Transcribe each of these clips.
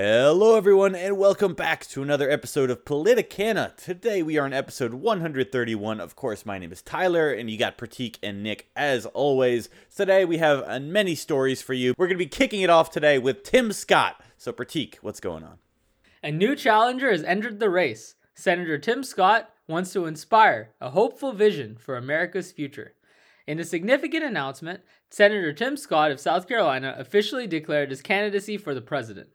Hello, everyone, and welcome back to another episode of Politicana. Today we are on episode 131. Of course, my name is Tyler, and you got Prateek and Nick as always. Today we have uh, many stories for you. We're going to be kicking it off today with Tim Scott. So, Prateek, what's going on? A new challenger has entered the race. Senator Tim Scott wants to inspire a hopeful vision for America's future. In a significant announcement, Senator Tim Scott of South Carolina officially declared his candidacy for the president.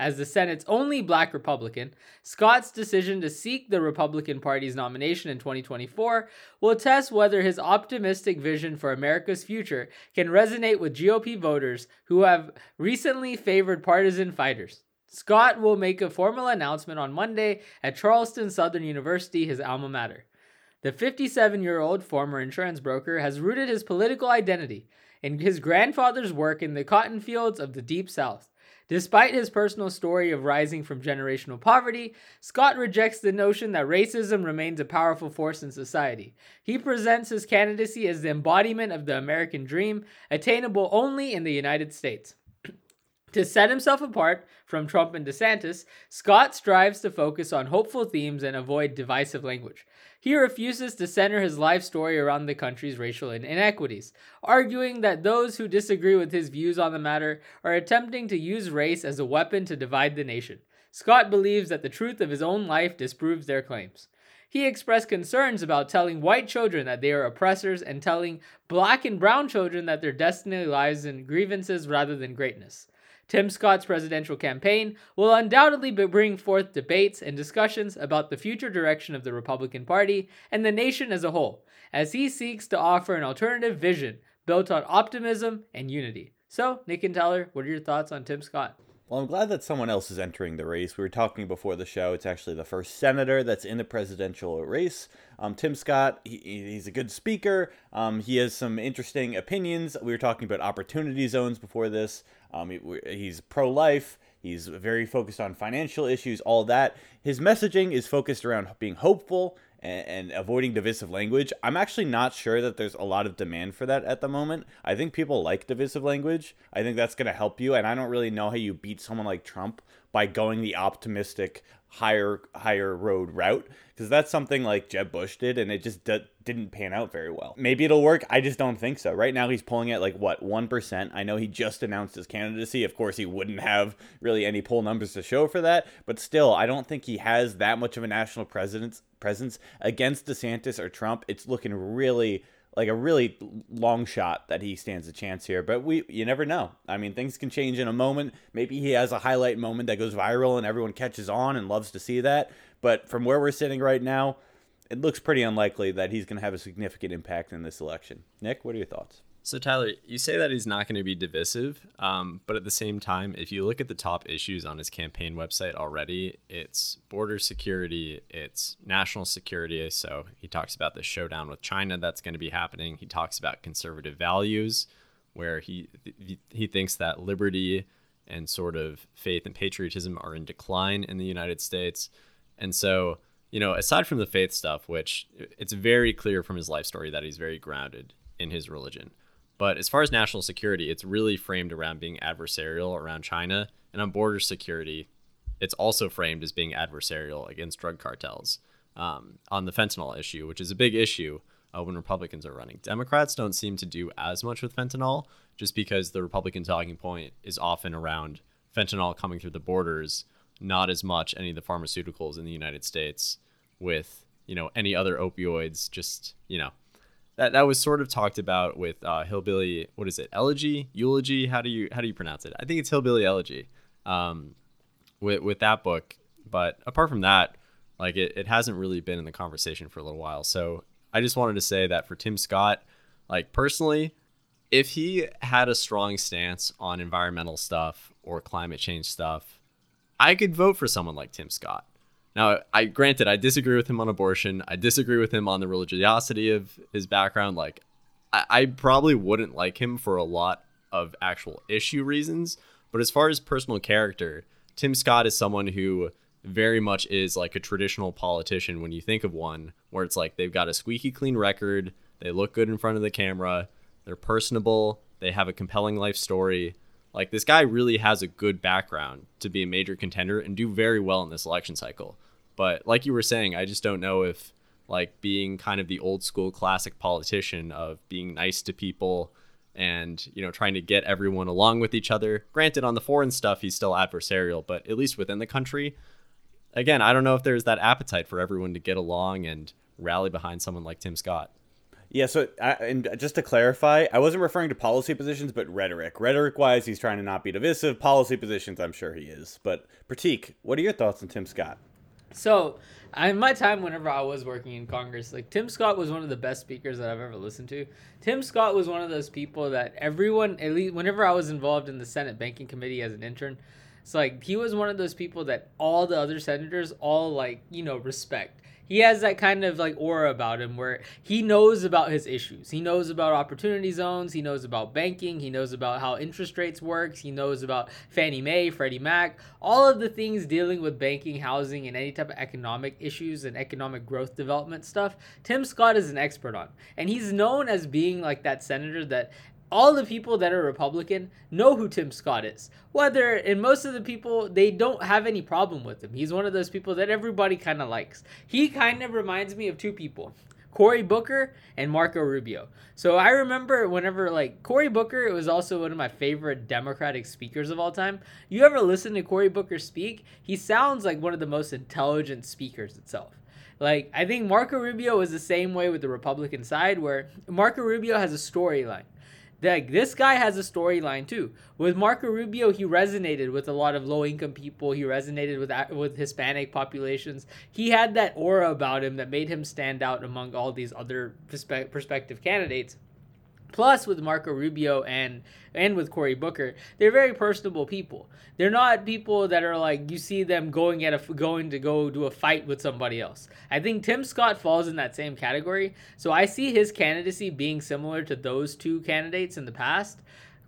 As the Senate's only black Republican, Scott's decision to seek the Republican Party's nomination in 2024 will test whether his optimistic vision for America's future can resonate with GOP voters who have recently favored partisan fighters. Scott will make a formal announcement on Monday at Charleston Southern University, his alma mater. The 57 year old former insurance broker has rooted his political identity in his grandfather's work in the cotton fields of the Deep South. Despite his personal story of rising from generational poverty, Scott rejects the notion that racism remains a powerful force in society. He presents his candidacy as the embodiment of the American dream, attainable only in the United States. To set himself apart from Trump and DeSantis, Scott strives to focus on hopeful themes and avoid divisive language. He refuses to center his life story around the country's racial inequities, arguing that those who disagree with his views on the matter are attempting to use race as a weapon to divide the nation. Scott believes that the truth of his own life disproves their claims. He expressed concerns about telling white children that they are oppressors and telling black and brown children that their destiny lies in grievances rather than greatness. Tim Scott's presidential campaign will undoubtedly bring forth debates and discussions about the future direction of the Republican Party and the nation as a whole, as he seeks to offer an alternative vision built on optimism and unity. So, Nick and Tyler, what are your thoughts on Tim Scott? Well, I'm glad that someone else is entering the race. We were talking before the show. It's actually the first senator that's in the presidential race. Um, Tim Scott, he, he's a good speaker. Um, he has some interesting opinions. We were talking about opportunity zones before this. Um, he, he's pro life. He's very focused on financial issues, all that. His messaging is focused around being hopeful and, and, avoiding divisive language. I'm actually not sure that there's a lot of demand for that at the moment. I think people like divisive language. I think that's going to help you. And I don't really know how you beat someone like Trump by going the optimistic higher higher road route because that's something like Jeb Bush did and it just d- didn't pan out very well. Maybe it'll work. I just don't think so. Right now he's pulling at like what 1%. I know he just announced his candidacy. Of course he wouldn't have really any poll numbers to show for that, but still I don't think he has that much of a national presence presence against DeSantis or Trump. It's looking really like a really long shot that he stands a chance here. But we you never know. I mean, things can change in a moment. Maybe he has a highlight moment that goes viral and everyone catches on and loves to see that. But from where we're sitting right now, it looks pretty unlikely that he's going to have a significant impact in this election. Nick, what are your thoughts? So, Tyler, you say that he's not going to be divisive, um, but at the same time, if you look at the top issues on his campaign website already, it's border security, it's national security. So, he talks about the showdown with China that's going to be happening. He talks about conservative values, where he he thinks that liberty and sort of faith and patriotism are in decline in the United States. And so, you know, aside from the faith stuff, which it's very clear from his life story that he's very grounded in his religion but as far as national security, it's really framed around being adversarial around China. And on border security, it's also framed as being adversarial against drug cartels. Um, on the fentanyl issue, which is a big issue uh, when Republicans are running. Democrats don't seem to do as much with fentanyl just because the Republican talking point is often around fentanyl coming through the borders, not as much any of the pharmaceuticals in the United States with, you know, any other opioids, just, you know, that that was sort of talked about with uh, hillbilly. What is it? Elegy, eulogy. How do you how do you pronounce it? I think it's hillbilly elegy. Um, with with that book, but apart from that, like it, it hasn't really been in the conversation for a little while. So I just wanted to say that for Tim Scott, like personally, if he had a strong stance on environmental stuff or climate change stuff, I could vote for someone like Tim Scott. Now, I granted I disagree with him on abortion. I disagree with him on the religiosity of his background. Like, I, I probably wouldn't like him for a lot of actual issue reasons. But as far as personal character, Tim Scott is someone who very much is like a traditional politician when you think of one, where it's like they've got a squeaky clean record, they look good in front of the camera, they're personable, they have a compelling life story. Like this guy really has a good background to be a major contender and do very well in this election cycle. But like you were saying, I just don't know if like being kind of the old school classic politician of being nice to people and you know trying to get everyone along with each other granted on the foreign stuff he's still adversarial but at least within the country again i don't know if there's that appetite for everyone to get along and rally behind someone like tim scott yeah, so I, and just to clarify, I wasn't referring to policy positions, but rhetoric. Rhetoric wise, he's trying to not be divisive. Policy positions, I'm sure he is. But Prateek, what are your thoughts on Tim Scott? So, in my time, whenever I was working in Congress, like Tim Scott was one of the best speakers that I've ever listened to. Tim Scott was one of those people that everyone, at least whenever I was involved in the Senate Banking Committee as an intern, it's like he was one of those people that all the other senators all like, you know, respect he has that kind of like aura about him where he knows about his issues. He knows about opportunity zones. He knows about banking. He knows about how interest rates works. He knows about Fannie Mae, Freddie Mac, all of the things dealing with banking, housing, and any type of economic issues and economic growth development stuff. Tim Scott is an expert on, and he's known as being like that senator that all the people that are Republican know who Tim Scott is. Whether, and most of the people, they don't have any problem with him. He's one of those people that everybody kind of likes. He kind of reminds me of two people. Cory Booker and Marco Rubio. So I remember whenever like Cory Booker was also one of my favorite Democratic speakers of all time. You ever listen to Cory Booker speak? He sounds like one of the most intelligent speakers itself. Like I think Marco Rubio was the same way with the Republican side where Marco Rubio has a storyline like this guy has a storyline too. With Marco Rubio, he resonated with a lot of low income people. He resonated with with Hispanic populations. He had that aura about him that made him stand out among all these other perspe- prospective candidates. Plus, with Marco Rubio and and with Cory Booker, they're very personable people. They're not people that are like you see them going at a going to go do a fight with somebody else. I think Tim Scott falls in that same category. So I see his candidacy being similar to those two candidates in the past.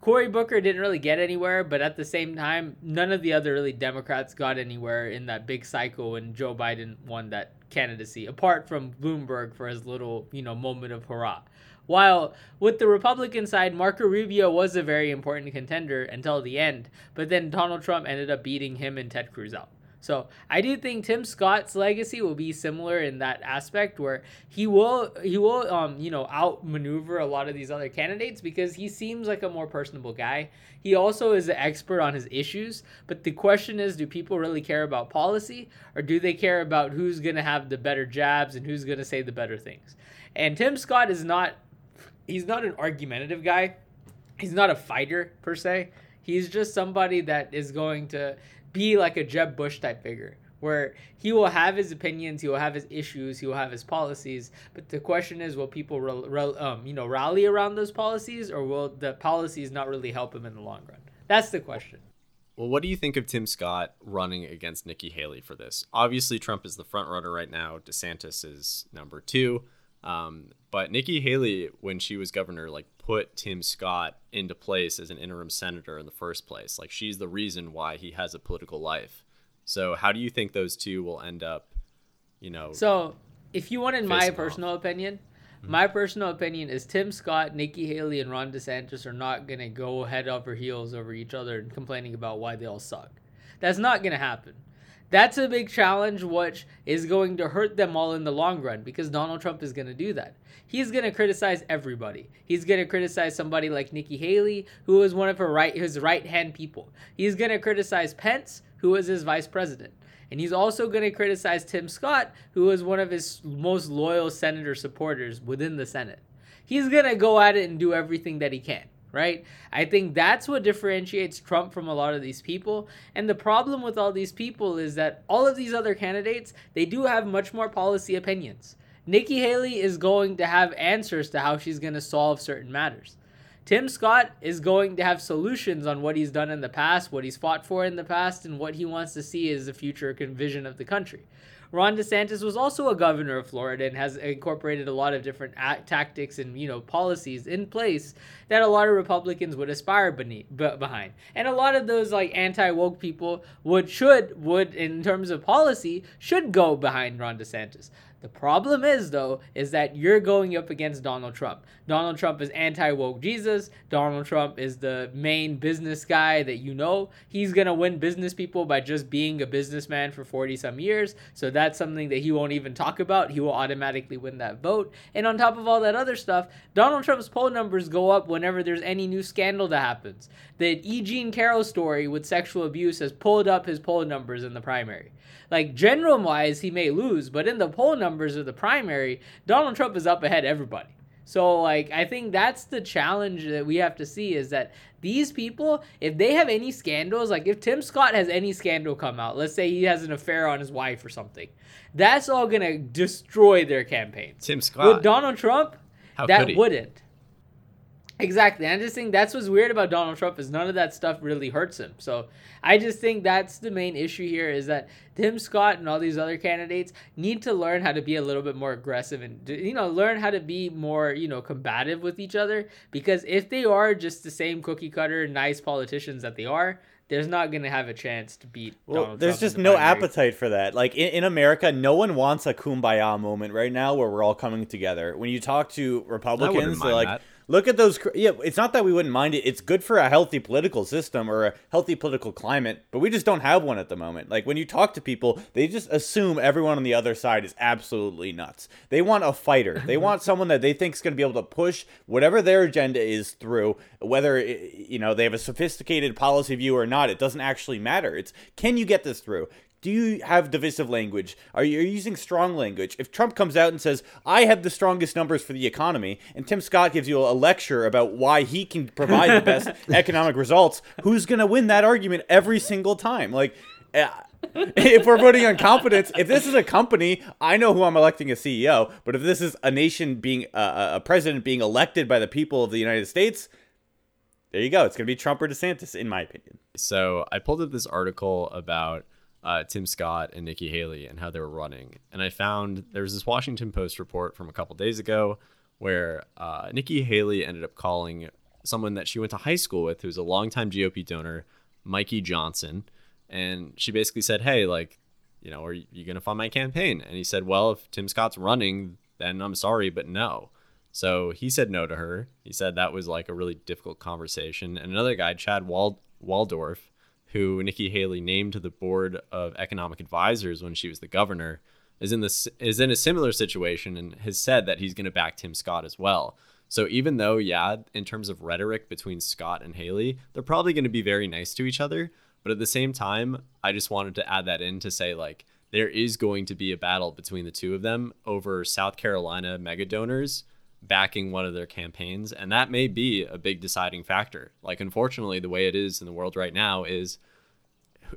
Cory Booker didn't really get anywhere, but at the same time, none of the other really Democrats got anywhere in that big cycle when Joe Biden won that candidacy, apart from Bloomberg for his little, you know, moment of hurrah. While with the Republican side, Marco Rubio was a very important contender until the end, but then Donald Trump ended up beating him and Ted Cruz out. So I do think Tim Scott's legacy will be similar in that aspect, where he will he will um you know outmaneuver a lot of these other candidates because he seems like a more personable guy. He also is an expert on his issues, but the question is, do people really care about policy, or do they care about who's gonna have the better jabs and who's gonna say the better things? And Tim Scott is not he's not an argumentative guy. He's not a fighter per se. He's just somebody that is going to be like a Jeb Bush type figure where he will have his opinions, he will have his issues, he will have his policies. But the question is, will people, re- re- um, you know, rally around those policies, or will the policies not really help him in the long run? That's the question. Well, what do you think of Tim Scott running against Nikki Haley for this? Obviously, Trump is the front runner right now. DeSantis is number two. Um, but Nikki Haley, when she was governor, like put Tim Scott into place as an interim senator in the first place. Like she's the reason why he has a political life. So how do you think those two will end up? You know. So if you wanted my personal off? opinion, mm-hmm. my personal opinion is Tim Scott, Nikki Haley, and Ron DeSantis are not gonna go head over heels over each other and complaining about why they all suck. That's not gonna happen. That's a big challenge, which is going to hurt them all in the long run because Donald Trump is going to do that. He's going to criticize everybody. He's going to criticize somebody like Nikki Haley, who is one of her right his right hand people. He's going to criticize Pence, who is his vice president. And he's also going to criticize Tim Scott, who is one of his most loyal senator supporters within the Senate. He's going to go at it and do everything that he can right? I think that's what differentiates Trump from a lot of these people. And the problem with all these people is that all of these other candidates, they do have much more policy opinions. Nikki Haley is going to have answers to how she's going to solve certain matters. Tim Scott is going to have solutions on what he's done in the past, what he's fought for in the past, and what he wants to see as the future vision of the country. Ron DeSantis was also a governor of Florida and has incorporated a lot of different act- tactics and you know policies in place that a lot of Republicans would aspire beneath, b- behind. And a lot of those like anti woke people would should would in terms of policy should go behind Ron DeSantis. The problem is, though, is that you're going up against Donald Trump. Donald Trump is anti woke Jesus. Donald Trump is the main business guy that you know. He's going to win business people by just being a businessman for 40 some years. So that's something that he won't even talk about. He will automatically win that vote. And on top of all that other stuff, Donald Trump's poll numbers go up whenever there's any new scandal that happens. The E. Jean Carroll story with sexual abuse has pulled up his poll numbers in the primary. Like general wise, he may lose, but in the poll numbers of the primary, Donald Trump is up ahead everybody. So like I think that's the challenge that we have to see is that these people, if they have any scandals, like if Tim Scott has any scandal come out, let's say he has an affair on his wife or something, that's all gonna destroy their campaigns. Tim Scott. With Donald Trump, How that wouldn't. Exactly. I just think that's what's weird about Donald Trump is none of that stuff really hurts him. So I just think that's the main issue here is that Tim Scott and all these other candidates need to learn how to be a little bit more aggressive and you know learn how to be more you know combative with each other because if they are just the same cookie cutter nice politicians that they are, there's not going to have a chance to beat. Well, Donald there's Trump in just the no primary. appetite for that. Like in, in America, no one wants a kumbaya moment right now where we're all coming together. When you talk to Republicans, they're like, that. Look at those. Yeah, it's not that we wouldn't mind it. It's good for a healthy political system or a healthy political climate, but we just don't have one at the moment. Like when you talk to people, they just assume everyone on the other side is absolutely nuts. They want a fighter. They want someone that they think is going to be able to push whatever their agenda is through, whether you know they have a sophisticated policy view or not. It doesn't actually matter. It's can you get this through? Do you have divisive language? Are you using strong language? If Trump comes out and says, I have the strongest numbers for the economy, and Tim Scott gives you a lecture about why he can provide the best economic results, who's going to win that argument every single time? Like, eh, if we're voting on competence, if this is a company, I know who I'm electing as CEO. But if this is a nation being uh, a president being elected by the people of the United States, there you go. It's going to be Trump or DeSantis, in my opinion. So I pulled up this article about uh, Tim Scott and Nikki Haley and how they were running, and I found there was this Washington Post report from a couple days ago where uh, Nikki Haley ended up calling someone that she went to high school with, who's a longtime GOP donor, Mikee Johnson, and she basically said, "Hey, like, you know, are you going to fund my campaign?" And he said, "Well, if Tim Scott's running, then I'm sorry, but no." So he said no to her. He said that was like a really difficult conversation. And another guy, Chad Wald- Walldorf, who Nikki Haley named to the board of economic advisors when she was the governor, is in this is in a similar situation and has said that he's going to back Tim Scott as well. So even though, yeah, in terms of rhetoric between Scott and Haley, they're probably going to be very nice to each other. But at the same time, I just wanted to add that in to say like there is going to be a battle between the two of them over South Carolina mega donors backing one of their campaigns and that may be a big deciding factor. Like unfortunately the way it is in the world right now is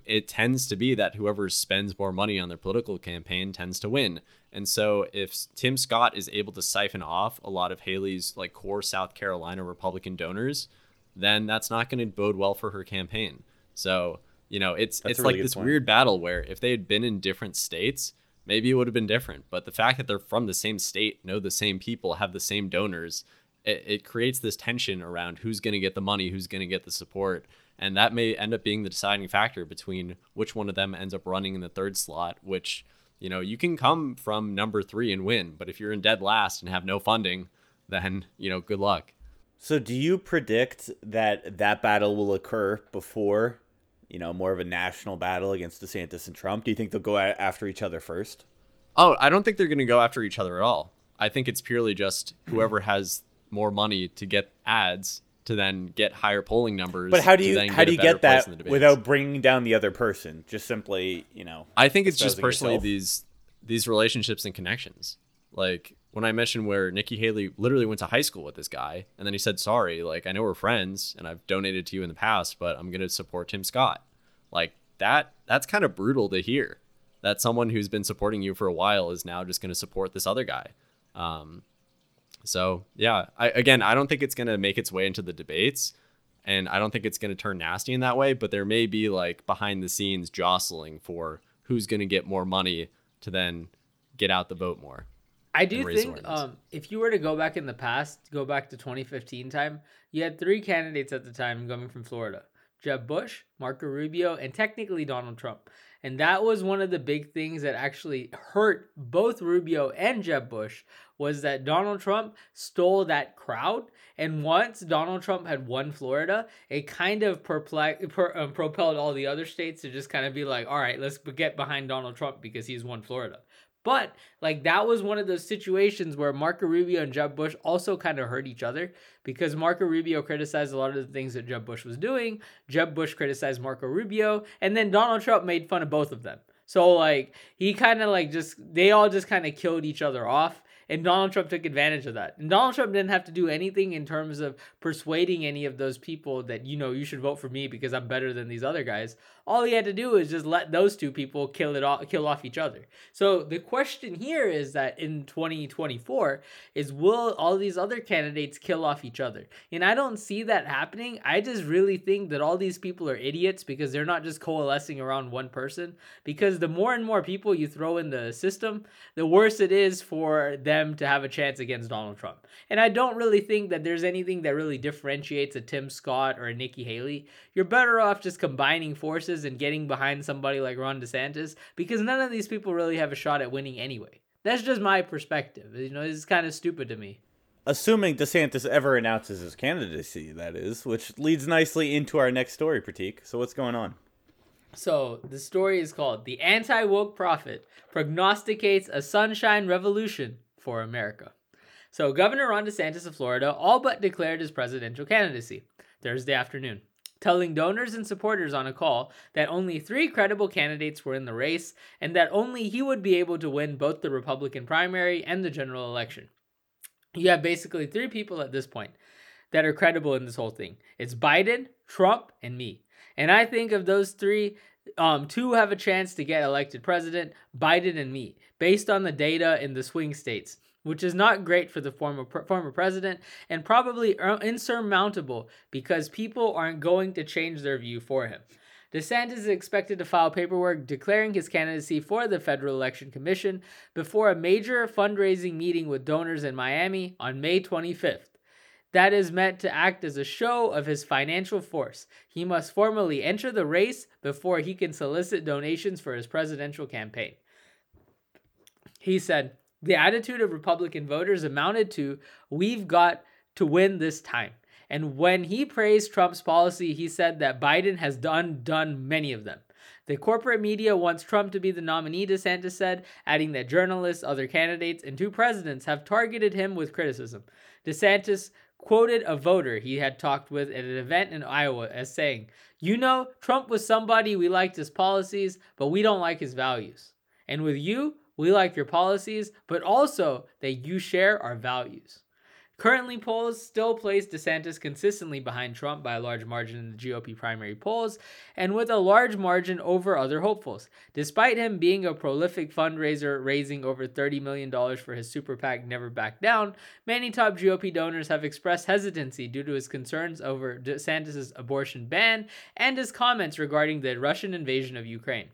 it tends to be that whoever spends more money on their political campaign tends to win. And so if tim scott is able to siphon off a lot of haley's like core south carolina republican donors then that's not going to bode well for her campaign. So you know it's That's it's really like this point. weird battle where if they had been in different states maybe it would have been different. But the fact that they're from the same state, know the same people, have the same donors, it, it creates this tension around who's going to get the money, who's going to get the support. And that may end up being the deciding factor between which one of them ends up running in the third slot, which, you know, you can come from number three and win. But if you're in dead last and have no funding, then, you know, good luck. So, do you predict that that battle will occur before, you know, more of a national battle against DeSantis and Trump? Do you think they'll go a- after each other first? Oh, I don't think they're going to go after each other at all. I think it's purely just whoever has more money to get ads to then get higher polling numbers. But how do you how do you get that without bringing down the other person? Just simply, you know. I think it's just personally yourself? these these relationships and connections. Like when I mentioned where Nikki Haley literally went to high school with this guy, and then he said, "Sorry, like I know we're friends, and I've donated to you in the past, but I'm gonna support Tim Scott." Like that that's kind of brutal to hear. That someone who's been supporting you for a while is now just gonna support this other guy. Um, so yeah, I, again, I don't think it's gonna make its way into the debates, and I don't think it's gonna turn nasty in that way. But there may be like behind the scenes jostling for who's gonna get more money to then get out the vote more. I do think um, if you were to go back in the past, go back to 2015 time, you had three candidates at the time coming from Florida Jeb Bush, Marco Rubio, and technically Donald Trump. And that was one of the big things that actually hurt both Rubio and Jeb Bush was that Donald Trump stole that crowd. And once Donald Trump had won Florida, it kind of perplex, per, um, propelled all the other states to just kind of be like, all right, let's get behind Donald Trump because he's won Florida. But like that was one of those situations where Marco Rubio and Jeb Bush also kind of hurt each other because Marco Rubio criticized a lot of the things that Jeb Bush was doing. Jeb Bush criticized Marco Rubio, and then Donald Trump made fun of both of them. So like he kind of like just they all just kind of killed each other off and Donald Trump took advantage of that. And Donald Trump didn't have to do anything in terms of persuading any of those people that, you know, you should vote for me because I'm better than these other guys. All he had to do is just let those two people kill it off, kill off each other. So the question here is that in 2024 is will all these other candidates kill off each other? And I don't see that happening. I just really think that all these people are idiots because they're not just coalescing around one person. Because the more and more people you throw in the system, the worse it is for them them to have a chance against Donald Trump. And I don't really think that there's anything that really differentiates a Tim Scott or a Nikki Haley. You're better off just combining forces and getting behind somebody like Ron DeSantis because none of these people really have a shot at winning anyway. That's just my perspective. You know, it's kind of stupid to me. Assuming DeSantis ever announces his candidacy, that is, which leads nicely into our next story, Prateek. So, what's going on? So the story is called The Anti Woke Prophet Prognosticates a Sunshine Revolution for America. So, Governor Ron DeSantis of Florida all but declared his presidential candidacy Thursday afternoon, telling donors and supporters on a call that only three credible candidates were in the race and that only he would be able to win both the Republican primary and the general election. You have basically three people at this point that are credible in this whole thing it's Biden, Trump, and me. And I think of those three, um, two have a chance to get elected president Biden and me based on the data in the swing states, which is not great for the former former president and probably er, insurmountable because people aren't going to change their view for him. DeSantis is expected to file paperwork declaring his candidacy for the Federal Election Commission before a major fundraising meeting with donors in Miami on May 25th. That is meant to act as a show of his financial force. He must formally enter the race before he can solicit donations for his presidential campaign. He said, The attitude of Republican voters amounted to, we've got to win this time. And when he praised Trump's policy, he said that Biden has done done many of them. The corporate media wants Trump to be the nominee, DeSantis said, adding that journalists, other candidates, and two presidents have targeted him with criticism. DeSantis quoted a voter he had talked with at an event in Iowa as saying, You know, Trump was somebody we liked his policies, but we don't like his values. And with you, we like your policies, but also that you share our values. Currently, polls still place DeSantis consistently behind Trump by a large margin in the GOP primary polls and with a large margin over other hopefuls. Despite him being a prolific fundraiser, raising over $30 million for his super PAC Never Back Down, many top GOP donors have expressed hesitancy due to his concerns over DeSantis' abortion ban and his comments regarding the Russian invasion of Ukraine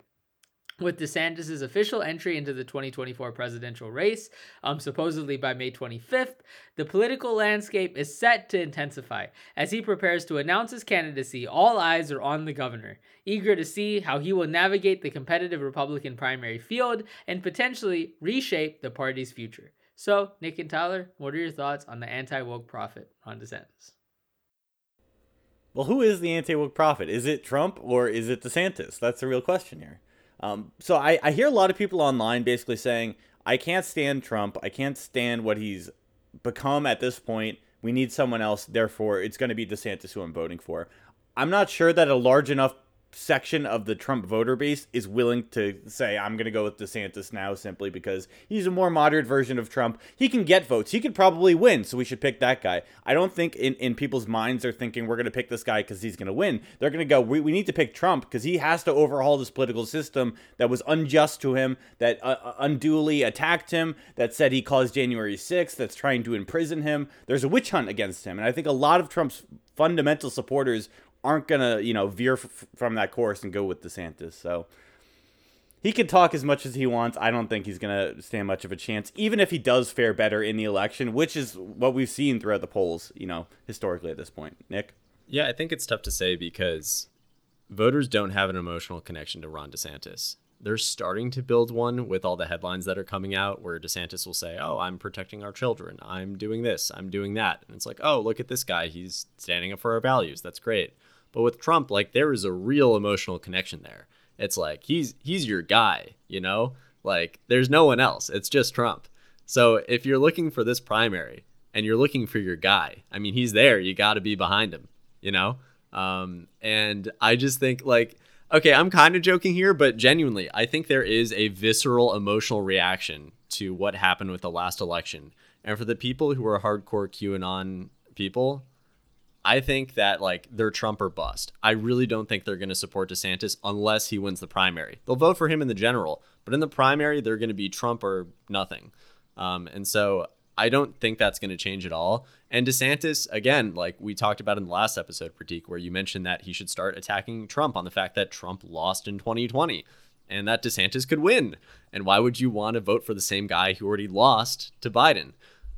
with DeSantis' official entry into the 2024 presidential race, um, supposedly by May 25th, the political landscape is set to intensify. As he prepares to announce his candidacy, all eyes are on the governor, eager to see how he will navigate the competitive Republican primary field and potentially reshape the party's future. So, Nick and Tyler, what are your thoughts on the anti woke prophet, Ron DeSantis? Well, who is the anti woke prophet? Is it Trump or is it DeSantis? That's the real question here. Um, so I, I hear a lot of people online basically saying, I can't stand Trump. I can't stand what he's become at this point. We need someone else. Therefore, it's going to be DeSantis who I'm voting for. I'm not sure that a large enough section of the Trump voter base is willing to say, I'm going to go with DeSantis now simply because he's a more moderate version of Trump. He can get votes. He could probably win, so we should pick that guy. I don't think in, in people's minds they're thinking we're going to pick this guy because he's going to win. They're going to go, we, we need to pick Trump because he has to overhaul this political system that was unjust to him, that uh, uh unduly attacked him, that said he caused January 6th, that's trying to imprison him. There's a witch hunt against him. And I think a lot of Trump's fundamental supporters aren't gonna you know veer f- from that course and go with DeSantis. So he can talk as much as he wants. I don't think he's to stand much of a chance, even if he does fare better in the election, which is what we've seen throughout the polls, you know, historically at this point. Nick? Yeah, I think it's tough to say because voters don't have an emotional connection to Ron DeSantis. They're starting to build one with all the headlines that are coming out where DeSantis will say, Oh, I'm protecting our children. I'm doing this. I'm doing that. And it's like, Oh, look at this guy. He's standing up for our values. That's great. But with Trump, like, there is a real emotional connection there it's like he's he's your guy, you know? Like there's no one else. It's just Trump. So if you're looking for this primary and you're looking for your guy, I mean, he's there. You got to be behind him, you know? Um, and I just think like okay, I'm kind of joking here, but genuinely, I think there is a visceral emotional reaction to what happened with the last election. And for the people who are hardcore QAnon people, I think that like they're Trump or bust. I really don't think they're going to support DeSantis unless he wins the primary. They'll vote for him in the general, but in the primary, they're going to be Trump or nothing. Um, and so I don't think that's going to change at all. And DeSantis, again, like we talked about in the last episode, Prateek, where you mentioned that he should start attacking Trump on the fact that Trump lost in 2020 and that DeSantis could win. And why would you want to vote for the same guy who already lost to Biden?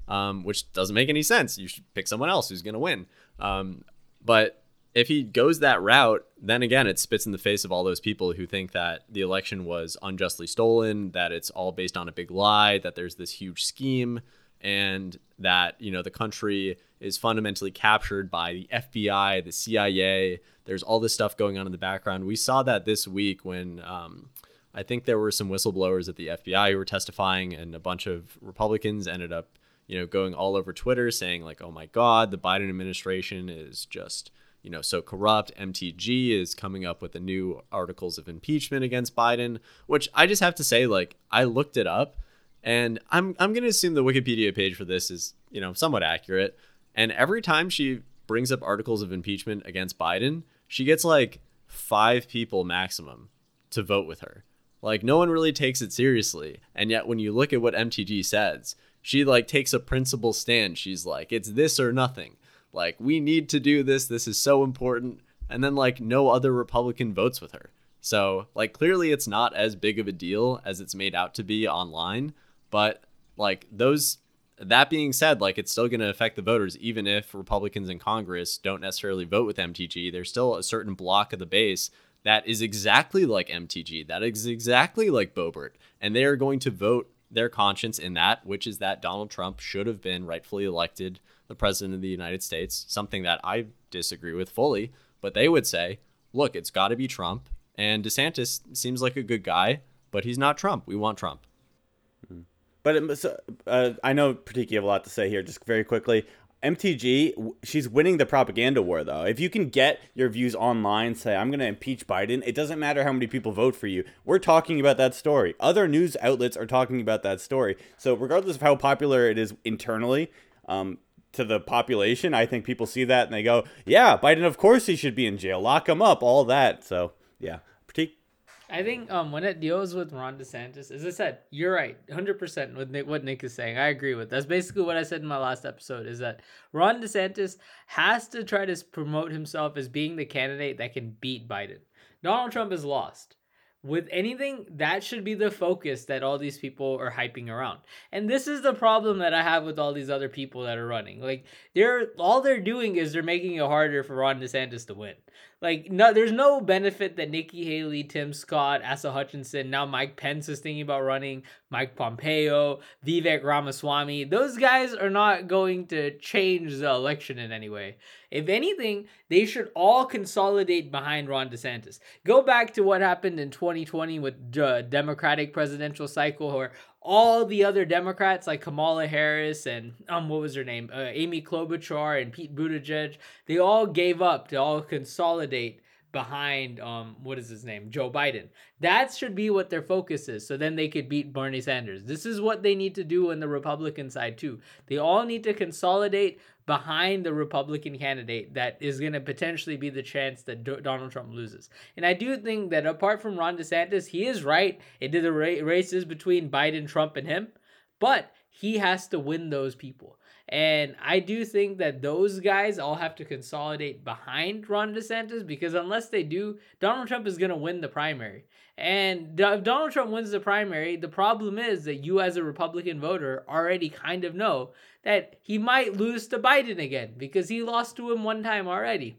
Um, which doesn't make any sense. You should pick someone else who's going to win. Um, but if he goes that route, then again, it spits in the face of all those people who think that the election was unjustly stolen, that it's all based on a big lie, that there's this huge scheme, and that you know the country is fundamentally captured by the FBI, the CIA. There's all this stuff going on in the background. We saw that this week when um, I think there were some whistleblowers at the FBI who were testifying, and a bunch of Republicans ended up you know, going all over Twitter saying like, "Oh my God, the Biden administration is just." you know, so corrupt. MTG is coming up with the new articles of impeachment against Biden, which I just have to say, like, I looked it up, and I'm I'm gonna assume the Wikipedia page for this is you know somewhat accurate. And every time she brings up articles of impeachment against Biden, she gets like five people maximum to vote with her. Like no one really takes it seriously. And yet when you look at what MTG says, she like takes a principle stand. She's like, it's this or nothing. Like, we need to do this. This is so important. And then like no other Republican votes with her. So like clearly it's not as big of a deal as it's made out to be online. But like those that being said, like it's still going to affect the voters, even if Republicans in Congress don't necessarily vote with MTG. There's still a certain block of the base that is exactly like MTG, that is exactly like Boebert, and they are going to vote their conscience in that, which is that Donald Trump should have been rightfully elected the president of the United States, something that I disagree with fully. But they would say, look, it's got to be Trump. And DeSantis seems like a good guy, but he's not Trump. We want Trump. But uh, I know Prateek, you have a lot to say here. Just very quickly, MTG, she's winning the propaganda war, though. If you can get your views online, say, I'm going to impeach Biden, it doesn't matter how many people vote for you. We're talking about that story. Other news outlets are talking about that story. So, regardless of how popular it is internally um, to the population, I think people see that and they go, yeah, Biden, of course he should be in jail. Lock him up, all that. So, yeah. I think um, when it deals with Ron DeSantis, as I said, you're right, hundred percent with Nick, what Nick is saying. I agree with. That's basically what I said in my last episode. Is that Ron DeSantis has to try to promote himself as being the candidate that can beat Biden. Donald Trump is lost with anything, that should be the focus that all these people are hyping around. And this is the problem that I have with all these other people that are running. Like they're all they're doing is they're making it harder for Ron DeSantis to win. Like no, there's no benefit that Nikki Haley, Tim Scott, Asa Hutchinson, now Mike Pence is thinking about running, Mike Pompeo, Vivek Ramaswamy. Those guys are not going to change the election in any way. If anything, they should all consolidate behind Ron DeSantis. Go back to what happened in 2020 with the Democratic presidential cycle, where all the other Democrats like Kamala Harris and um what was her name, uh, Amy Klobuchar and Pete Buttigieg, they all gave up to all consolidate behind um what is his name Joe Biden. That should be what their focus is. So then they could beat Bernie Sanders. This is what they need to do on the Republican side too. They all need to consolidate behind the Republican candidate that is going to potentially be the chance that Do- Donald Trump loses. And I do think that apart from Ron DeSantis, he is right. It did the ra- races between Biden, Trump, and him, but he has to win those people. And I do think that those guys all have to consolidate behind Ron DeSantis because unless they do, Donald Trump is going to win the primary. And if Donald Trump wins the primary, the problem is that you, as a Republican voter, already kind of know that he might lose to Biden again because he lost to him one time already.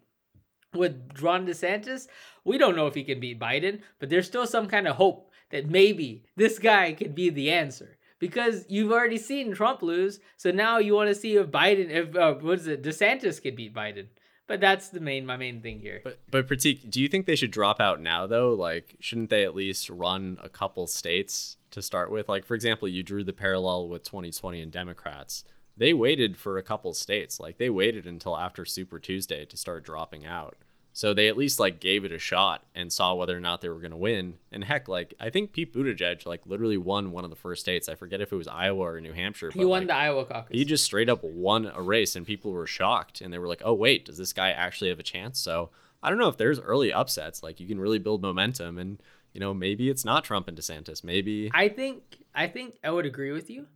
With Ron DeSantis, we don't know if he can beat Biden, but there's still some kind of hope that maybe this guy could be the answer because you've already seen Trump lose. So now you want to see if Biden, if uh, what is it, DeSantis could beat Biden. But that's the main my main thing here. But but Prateek, do you think they should drop out now though? Like, shouldn't they at least run a couple states to start with? Like, for example, you drew the parallel with 2020 and Democrats. They waited for a couple states. Like, they waited until after Super Tuesday to start dropping out. So they at least like gave it a shot and saw whether or not they were going to win. And heck, like I think Pete Buttigieg like literally won one of the first states. I forget if it was Iowa or New Hampshire. He won like, the Iowa caucus. He just straight up won a race, and people were shocked, and they were like, "Oh wait, does this guy actually have a chance?" So I don't know if there's early upsets. Like you can really build momentum, and you know maybe it's not Trump and DeSantis. Maybe I think I think I would agree with you,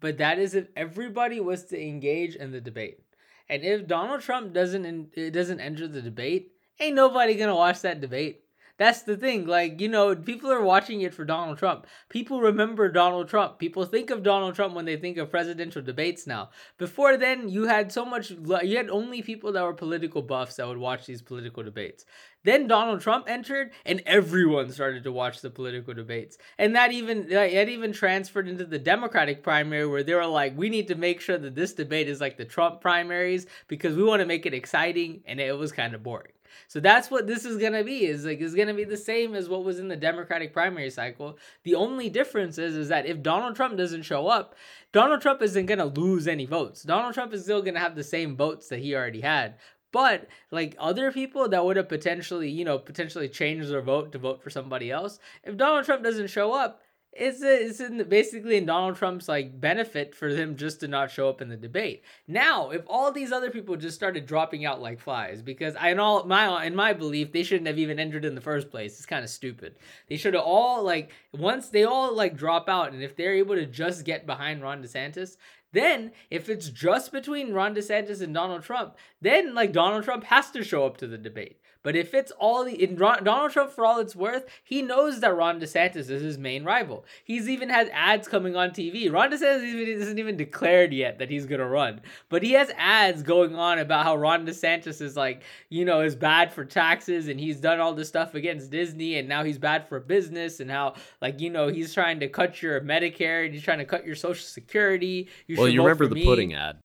but that is if everybody was to engage in the debate, and if Donald Trump doesn't in, doesn't enter the debate ain't nobody gonna watch that debate. That's the thing. Like, you know, people are watching it for Donald Trump. People remember Donald Trump. People think of Donald Trump when they think of presidential debates now. Before then, you had so much, you had only people that were political buffs that would watch these political debates. Then Donald Trump entered, and everyone started to watch the political debates, and that even that even transferred into the Democratic primary, where they were like, "We need to make sure that this debate is like the Trump primaries because we want to make it exciting," and it was kind of boring. So that's what this is gonna be. Is like it's gonna be the same as what was in the Democratic primary cycle. The only difference is is that if Donald Trump doesn't show up, Donald Trump isn't gonna lose any votes. Donald Trump is still gonna have the same votes that he already had. But like other people that would have potentially, you know, potentially changed their vote to vote for somebody else, if Donald Trump doesn't show up, it's a, it's in the, basically in Donald Trump's like benefit for them just to not show up in the debate. Now, if all these other people just started dropping out like flies, because I in all my in my belief they shouldn't have even entered in the first place. It's kind of stupid. They should have all like once they all like drop out, and if they're able to just get behind Ron DeSantis, then, if it's just between Ron DeSantis and Donald Trump, then like Donald Trump has to show up to the debate. But if it's all the in Donald Trump, for all it's worth, he knows that Ron DeSantis is his main rival. He's even had ads coming on TV. Ron DeSantis even, isn't even declared yet that he's gonna run, but he has ads going on about how Ron DeSantis is like, you know, is bad for taxes and he's done all this stuff against Disney and now he's bad for business and how like you know he's trying to cut your Medicare and he's trying to cut your Social Security. You well, you remember the me. pudding ad.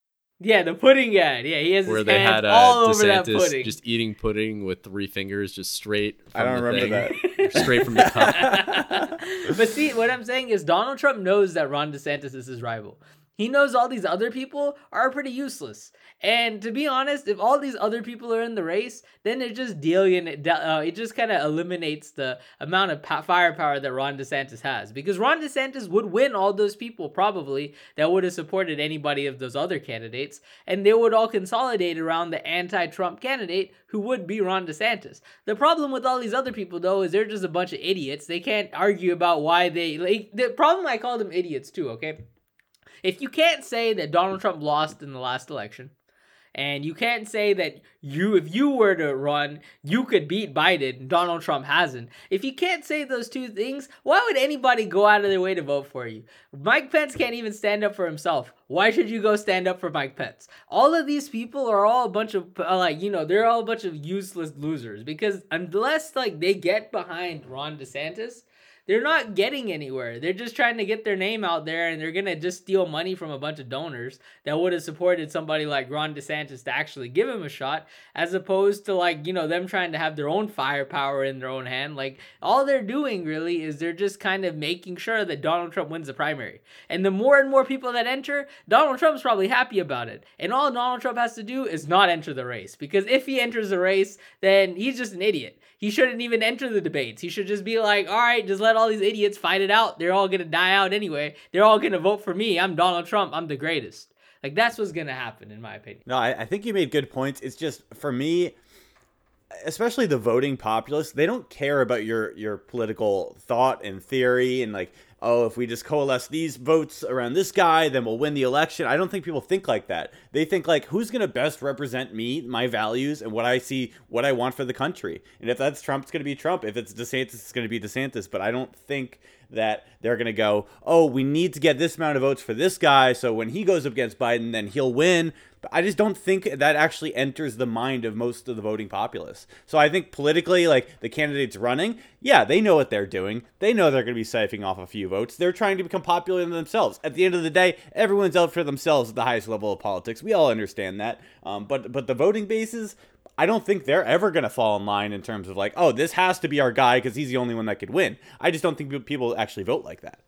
Yeah, the pudding ad. Yeah, he has where they had uh, all over that pudding. just eating pudding with three fingers, just straight. I don't remember thing. that. straight from the cup. but see, what I'm saying is Donald Trump knows that Ron DeSantis is his rival. He knows all these other people are pretty useless. And to be honest, if all these other people are in the race, then it just dealing uh, it just kind of eliminates the amount of firepower that Ron DeSantis has because Ron DeSantis would win all those people probably that would have supported anybody of those other candidates and they would all consolidate around the anti-Trump candidate who would be Ron DeSantis. The problem with all these other people though is they're just a bunch of idiots. They can't argue about why they like the problem I call them idiots too, okay? If you can't say that Donald Trump lost in the last election, and you can't say that you, if you were to run, you could beat Biden. Donald Trump hasn't. If you can't say those two things, why would anybody go out of their way to vote for you? Mike Pence can't even stand up for himself. Why should you go stand up for Mike Pence? All of these people are all a bunch of uh, like, you know, they're all a bunch of useless losers because unless like they get behind Ron DeSantis, they're not getting anywhere. They're just trying to get their name out there and they're going to just steal money from a bunch of donors that would have supported somebody like Ron DeSantis to actually give him a shot, as opposed to like, you know, them trying to have their own firepower in their own hand. Like, all they're doing really is they're just kind of making sure that Donald Trump wins the primary. And the more and more people that enter, Donald Trump's probably happy about it. And all Donald Trump has to do is not enter the race. Because if he enters the race, then he's just an idiot. He shouldn't even enter the debates. He should just be like, all right, just let all these idiots fight it out. They're all gonna die out anyway. They're all gonna vote for me. I'm Donald Trump. I'm the greatest. Like that's what's gonna happen, in my opinion. No, I, I think you made good points. It's just for me, especially the voting populace, they don't care about your your political thought and theory and like oh, if we just coalesce these votes around this guy, then we'll win the election. I don't think people think like that. They think like, who's going to best represent me, my values, and what I see, what I want for the country. And if that's Trump, it's going to be Trump. If it's DeSantis, it's going to be DeSantis. But I don't think that they're going to go, oh, we need to get this amount of votes for this guy. So when he goes up against Biden, then he'll win. I just don't think that actually enters the mind of most of the voting populace. So I think politically, like the candidates running, yeah, they know what they're doing. They know they're going to be siphoning off a few votes. They're trying to become popular themselves. At the end of the day, everyone's out for themselves at the highest level of politics. We all understand that. Um, but but the voting bases, I don't think they're ever going to fall in line in terms of like, oh, this has to be our guy because he's the only one that could win. I just don't think people actually vote like that.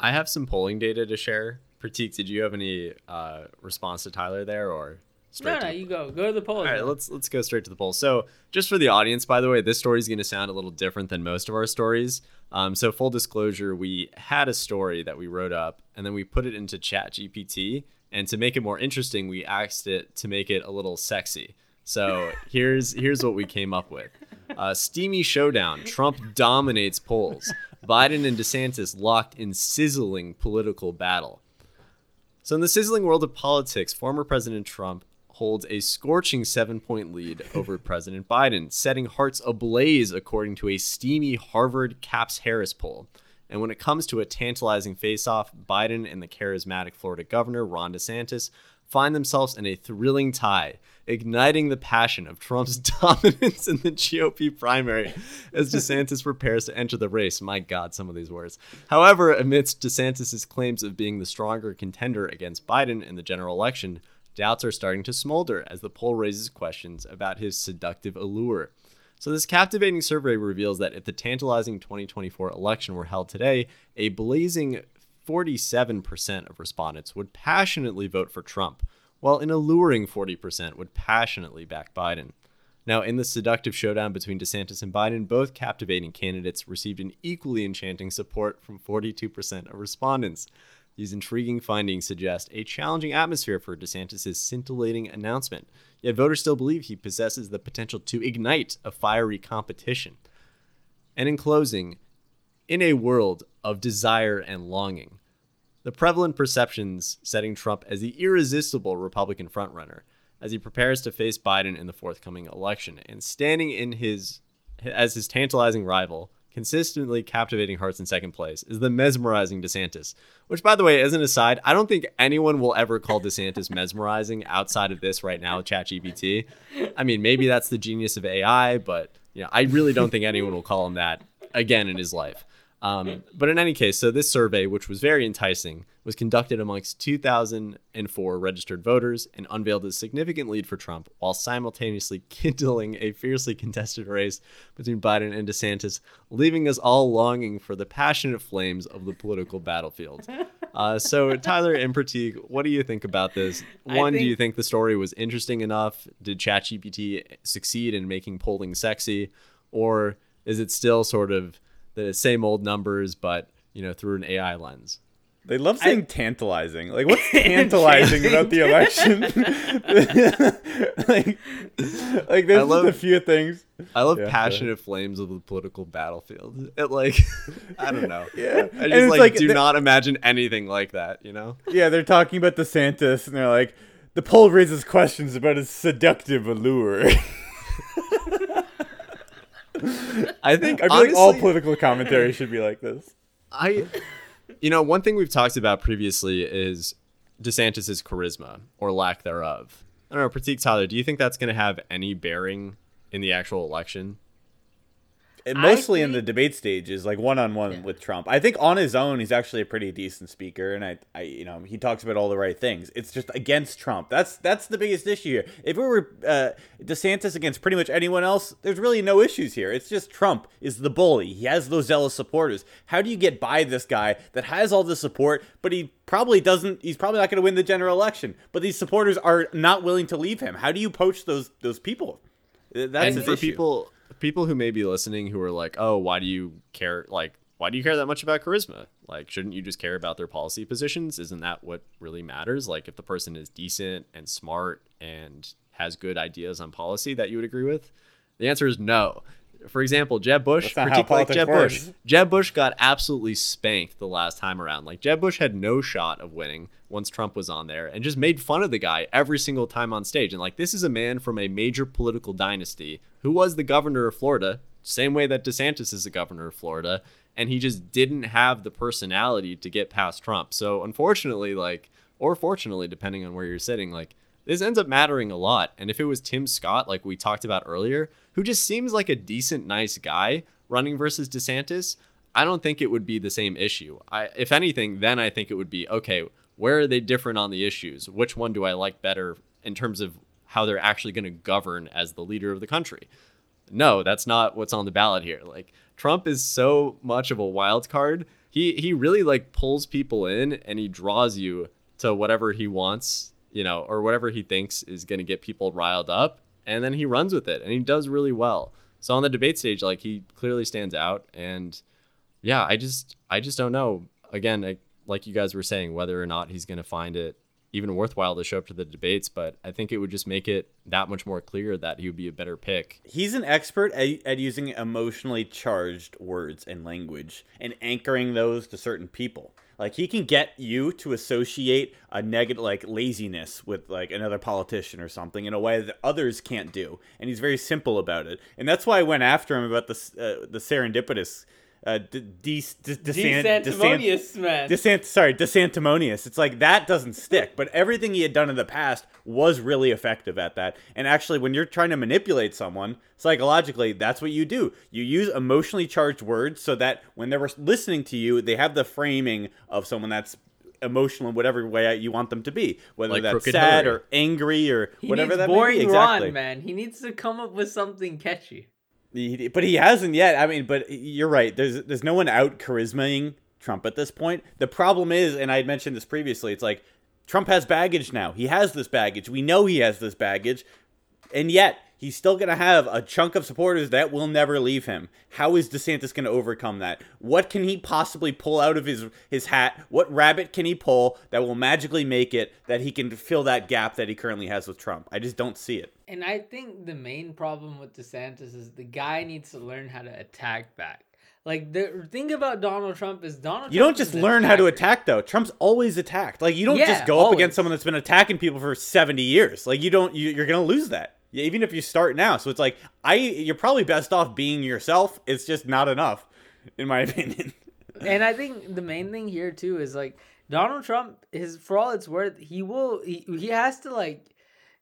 I have some polling data to share Prateek, did you have any uh, response to Tyler there, or straight? no, no, you go. Go to the poll. All right, let's let's go straight to the poll. So, just for the audience, by the way, this story is going to sound a little different than most of our stories. Um, so, full disclosure, we had a story that we wrote up, and then we put it into Chat GPT, and to make it more interesting, we asked it to make it a little sexy. So, here's here's what we came up with: uh, Steamy showdown. Trump dominates polls. Biden and DeSantis locked in sizzling political battle. So, in the sizzling world of politics, former President Trump holds a scorching seven point lead over President Biden, setting hearts ablaze according to a steamy Harvard CAPS Harris poll. And when it comes to a tantalizing face off, Biden and the charismatic Florida governor, Ron DeSantis, find themselves in a thrilling tie, igniting the passion of Trump's dominance in the GOP primary as DeSantis prepares to enter the race. My God, some of these words. However, amidst DeSantis' claims of being the stronger contender against Biden in the general election, doubts are starting to smolder as the poll raises questions about his seductive allure. So, this captivating survey reveals that if the tantalizing 2024 election were held today, a blazing 47% of respondents would passionately vote for Trump, while an alluring 40% would passionately back Biden. Now, in the seductive showdown between DeSantis and Biden, both captivating candidates received an equally enchanting support from 42% of respondents. These intriguing findings suggest a challenging atmosphere for DeSantis' scintillating announcement, yet voters still believe he possesses the potential to ignite a fiery competition. And in closing, in a world of desire and longing, the prevalent perceptions setting Trump as the irresistible Republican frontrunner as he prepares to face Biden in the forthcoming election and standing in his as his tantalizing rival, consistently captivating hearts in second place is the mesmerizing DeSantis. Which by the way, as an aside, I don't think anyone will ever call DeSantis mesmerizing outside of this right now ChatGPT. I mean, maybe that's the genius of AI, but you know, I really don't think anyone will call him that again in his life. Um, but in any case, so this survey, which was very enticing, was conducted amongst 2004 registered voters and unveiled a significant lead for Trump while simultaneously kindling a fiercely contested race between Biden and DeSantis, leaving us all longing for the passionate flames of the political battlefield. Uh, so, Tyler and Prateek, what do you think about this? One, think- do you think the story was interesting enough? Did ChatGPT succeed in making polling sexy? Or is it still sort of the same old numbers, but you know through an AI lens. They love saying I, tantalizing. Like, what's tantalizing about the election? like, like there's love, just a few things. I love yeah, passionate yeah. flames of the political battlefield. It like, I don't know. Yeah, I just like, like, do not imagine anything like that. You know? Yeah, they're talking about DeSantis, and they're like, the poll raises questions about his seductive allure. I think I feel honestly, like all political commentary should be like this. I, you know, one thing we've talked about previously is DeSantis's charisma or lack thereof. I don't know, Prateek Tyler, do you think that's going to have any bearing in the actual election? And mostly think, in the debate stages, like one on one with Trump. I think on his own, he's actually a pretty decent speaker, and I, I, you know, he talks about all the right things. It's just against Trump. That's that's the biggest issue here. If it were uh, DeSantis against pretty much anyone else, there's really no issues here. It's just Trump is the bully. He has those zealous supporters. How do you get by this guy that has all the support, but he probably doesn't? He's probably not going to win the general election. But these supporters are not willing to leave him. How do you poach those those people? That's and for issue. people people who may be listening who are like, "Oh, why do you care like why do you care that much about charisma? Like shouldn't you just care about their policy positions? Isn't that what really matters? Like if the person is decent and smart and has good ideas on policy that you would agree with?" The answer is no. For example, Jeb Bush, That's not how particularly Jeb Bush. Jeb Bush got absolutely spanked the last time around. Like Jeb Bush had no shot of winning once Trump was on there and just made fun of the guy every single time on stage. And like this is a man from a major political dynasty who was the governor of Florida, same way that DeSantis is the governor of Florida, and he just didn't have the personality to get past Trump. So unfortunately, like or fortunately, depending on where you're sitting, like this ends up mattering a lot. And if it was Tim Scott, like we talked about earlier, who just seems like a decent, nice guy running versus DeSantis, I don't think it would be the same issue. I, if anything, then I think it would be okay. Where are they different on the issues? Which one do I like better in terms of how they're actually going to govern as the leader of the country? No, that's not what's on the ballot here. Like Trump is so much of a wild card. He he really like pulls people in and he draws you to whatever he wants, you know, or whatever he thinks is going to get people riled up, and then he runs with it and he does really well. So on the debate stage like he clearly stands out and yeah, I just I just don't know. Again, I, like you guys were saying whether or not he's going to find it even worthwhile to show up to the debates, but I think it would just make it that much more clear that he would be a better pick. He's an expert at, at using emotionally charged words and language and anchoring those to certain people. Like he can get you to associate a negative, like laziness, with like another politician or something in a way that others can't do, and he's very simple about it. And that's why I went after him about the uh, the serendipitous, uh, de- de- de- DeSant- DeSantimonious, man. DeSant- sorry, DeSantimonious. It's like that doesn't stick, but everything he had done in the past was really effective at that. And actually, when you're trying to manipulate someone psychologically, that's what you do. You use emotionally charged words so that when they're listening to you, they have the framing of someone that's emotional in whatever way you want them to be, whether Like that's sad Hillary. or angry or he whatever needs that boring may be. Exactly. Ron, man. He needs to come up with something catchy. But he hasn't yet. I mean, but you're right. There's there's no one out charismaing Trump at this point. The problem is, and I had mentioned this previously, it's like Trump has baggage now. He has this baggage. We know he has this baggage, and yet he's still going to have a chunk of supporters that will never leave him. How is DeSantis going to overcome that? What can he possibly pull out of his his hat? What rabbit can he pull that will magically make it that he can fill that gap that he currently has with Trump? I just don't see it. And I think the main problem with DeSantis is the guy needs to learn how to attack back. Like the thing about Donald Trump is Donald. You don't just learn how to attack though. Trump's always attacked. Like you don't Yeah, just go up against someone that's been attacking people for 70 years. Like you don't you, you're going to lose that. Yeah, even if you start now. So it's like I you're probably best off being yourself. It's just not enough in my opinion. and I think the main thing here too is like Donald Trump is for all it's worth, he will he, he has to like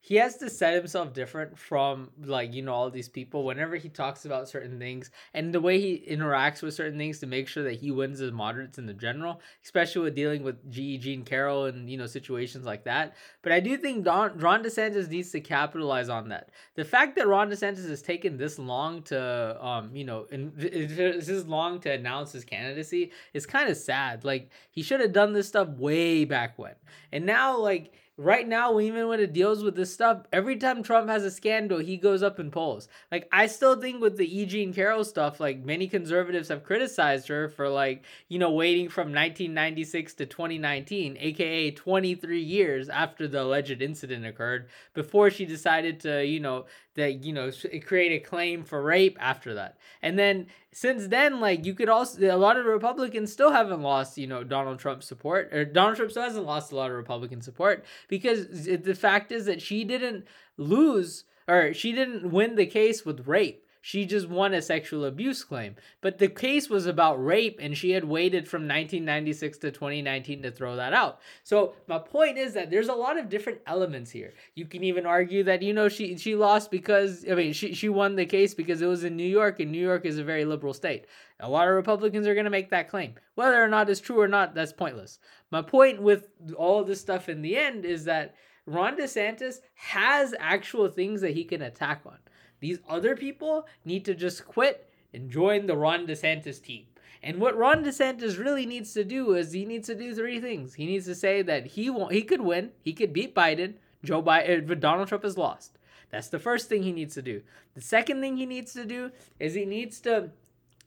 he has to set himself different from like you know all these people whenever he talks about certain things and the way he interacts with certain things to make sure that he wins as moderates in the general especially with dealing with G. Jean Carroll and you know situations like that. But I do think Don, Ron DeSantis needs to capitalize on that. The fact that Ron DeSantis has taken this long to um you know and this is long to announce his candidacy is kind of sad. Like he should have done this stuff way back when. And now like right now even when it deals with this stuff every time trump has a scandal he goes up in polls like i still think with the e. jean carroll stuff like many conservatives have criticized her for like you know waiting from 1996 to 2019 aka 23 years after the alleged incident occurred before she decided to you know that you know create a claim for rape after that. And then since then like you could also a lot of republicans still haven't lost you know donald trump's support or donald trump still hasn't lost a lot of republican support because the fact is that she didn't lose or she didn't win the case with rape she just won a sexual abuse claim. But the case was about rape and she had waited from 1996 to 2019 to throw that out. So my point is that there's a lot of different elements here. You can even argue that you know she she lost because i mean she, she won the case because it was in new york and new york is a very liberal state. A lot of republicans are going to make that claim. Whether or not it's true or not that's pointless. My point with all this stuff in the end is that ron desantis has actual things that he can attack on these other people need to just quit and join the Ron DeSantis team. And what Ron DeSantis really needs to do is he needs to do three things. He needs to say that he won't, he could win, he could beat Biden, Joe Biden, eh, but Donald Trump has lost. That's the first thing he needs to do. The second thing he needs to do is he needs to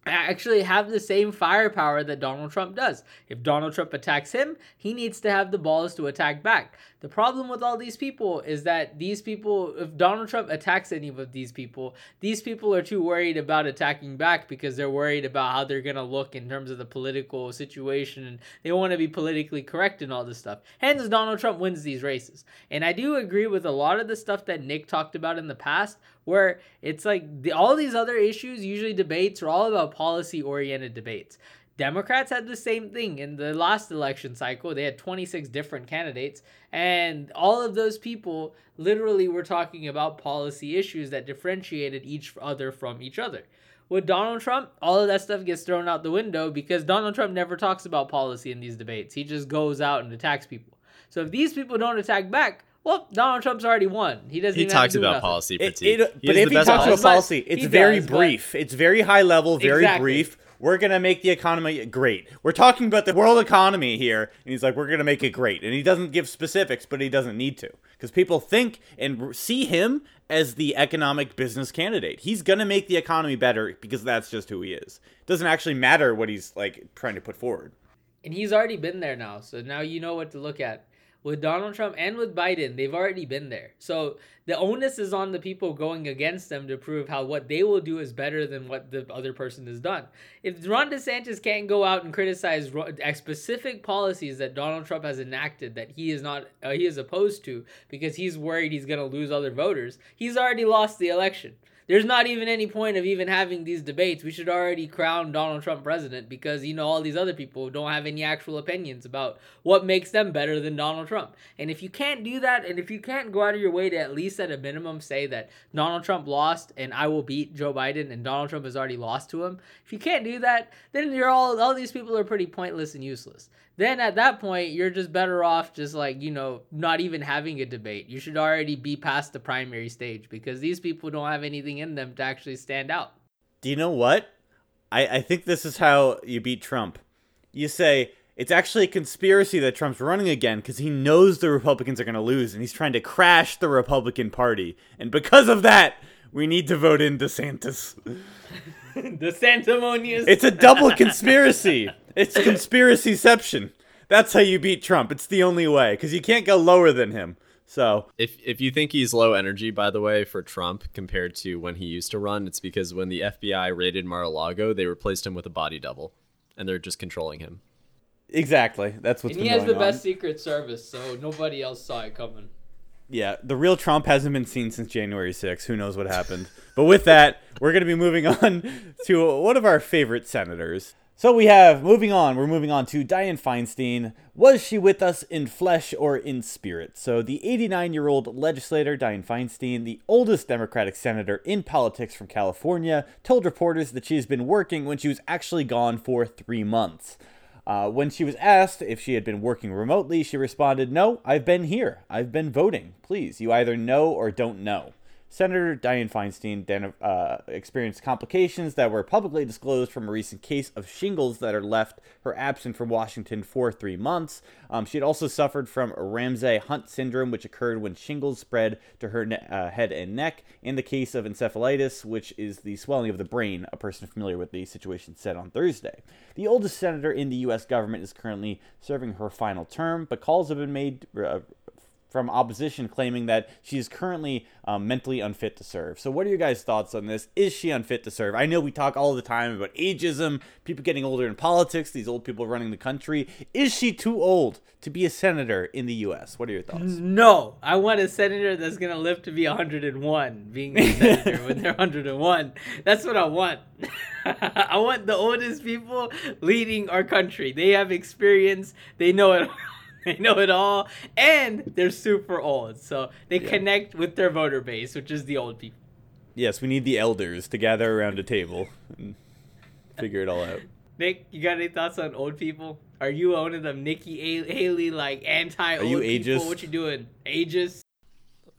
actually have the same firepower that Donald Trump does. If Donald Trump attacks him, he needs to have the balls to attack back. The problem with all these people is that these people, if Donald Trump attacks any of these people, these people are too worried about attacking back because they're worried about how they're going to look in terms of the political situation and they want to be politically correct and all this stuff. Hence, Donald Trump wins these races. And I do agree with a lot of the stuff that Nick talked about in the past, where it's like the, all these other issues, usually debates, are all about policy oriented debates. Democrats had the same thing in the last election cycle. They had 26 different candidates, and all of those people literally were talking about policy issues that differentiated each other from each other. With Donald Trump, all of that stuff gets thrown out the window because Donald Trump never talks about policy in these debates. He just goes out and attacks people. So if these people don't attack back, well, Donald Trump's already won. He doesn't. He even have talks to about nothing. policy It- critique. it- He but if he best talks about policy- policy, He it's does, very but- brief. It's very high level, very Exactly. brief. We're gonna make the economy great. We're talking about the world economy here, and he's like, "We're gonna make it great," and he doesn't give specifics, but he doesn't need to, because people think and see him as the economic business candidate. He's gonna make the economy better because that's just who he is. It doesn't actually matter what he's like trying to put forward. And he's already been there now. So now you know what to look at. With Donald Trump and with Biden, they've already been there. So the onus is on the people going against them to prove how what they will do is better than what the other person has done. If Ron DeSantis can't go out and criticize specific policies that Donald Trump has enacted that he is not uh, he is opposed to because he's worried he's going to lose other voters, he's already lost the election. There's not even any point of even having these debates. We should already crown Donald Trump president because you know all these other people don't have any actual opinions about what makes them better than Donald Trump. And if you can't do that, and if you can't go out of your way to at least at a minimum say that Donald Trump lost and I will beat Joe Biden and Donald Trump has already lost to him, if you can't do that, then you're all all these people are pretty pointless and useless. Then at that point, you're just better off just like, you know, not even having a debate. You should already be past the primary stage because these people don't have anything in them to actually stand out. Do you know what? I, I think this is how you beat Trump. You say it's actually a conspiracy that Trump's running again because he knows the Republicans are going to lose and he's trying to crash the Republican Party. And because of that, we need to vote in DeSantis. DeSanctimonious. It's a double conspiracy. It's conspiracyception. That's how you beat Trump. It's the only way because you can't go lower than him. So If if you think he's low energy, by the way, for Trump compared to when he used to run, it's because when the FBI raided Mar-a-Lago, they replaced him with a body double, and they're just controlling him. exactly, that's what's and been he has going the on. best Secret Service, so nobody else saw it coming. Yeah, the real Trump hasn't been seen since January 6th. Who knows what happened? but with that, we're going to be moving on to one of our favorite senators. So we have, moving on, we're moving on to Dianne Feinstein. Was she with us in flesh or in spirit? So the 89 year old legislator, Dianne Feinstein, the oldest Democratic senator in politics from California, told reporters that she has been working when she was actually gone for three months. Uh, when she was asked if she had been working remotely, she responded, No, I've been here. I've been voting. Please, you either know or don't know. Senator Dianne Feinstein then, uh, experienced complications that were publicly disclosed from a recent case of shingles that are left her absent from Washington for three months. Um, she had also suffered from Ramsay Hunt syndrome, which occurred when shingles spread to her ne- uh, head and neck, in the case of encephalitis, which is the swelling of the brain, a person familiar with the situation said on Thursday. The oldest senator in the U.S. government is currently serving her final term, but calls have been made. Uh, from opposition claiming that she is currently um, mentally unfit to serve. So, what are your guys' thoughts on this? Is she unfit to serve? I know we talk all the time about ageism, people getting older in politics, these old people running the country. Is she too old to be a senator in the U.S.? What are your thoughts? No, I want a senator that's gonna live to be 101, being a senator when they're 101. That's what I want. I want the oldest people leading our country. They have experience. They know it. They know it all, and they're super old, so they connect with their voter base, which is the old people. Yes, we need the elders to gather around a table and figure it all out. Nick, you got any thoughts on old people? Are you one of them Nikki A- Haley like anti old you people? ageist? What you doing? Ageist?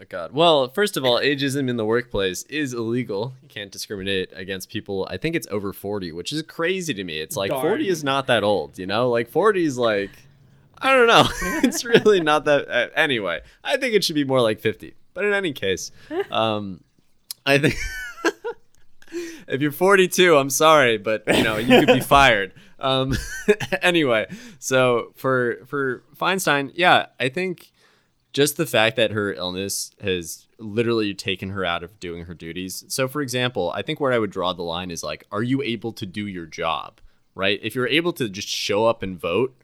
Oh God. Well, first of all, ageism in the workplace is illegal. You can't discriminate against people. I think it's over 40, which is crazy to me. It's like Darn. 40 is not that old, you know? Like 40 is like I don't know. it's really not that uh, anyway. I think it should be more like 50. But in any case, um I think if you're 42, I'm sorry, but you know you could be fired. Um, anyway, so for for Feinstein, yeah, I think just the fact that her illness has literally taken her out of doing her duties. So, for example, I think where I would draw the line is like, are you able to do your job? Right? If you're able to just show up and vote,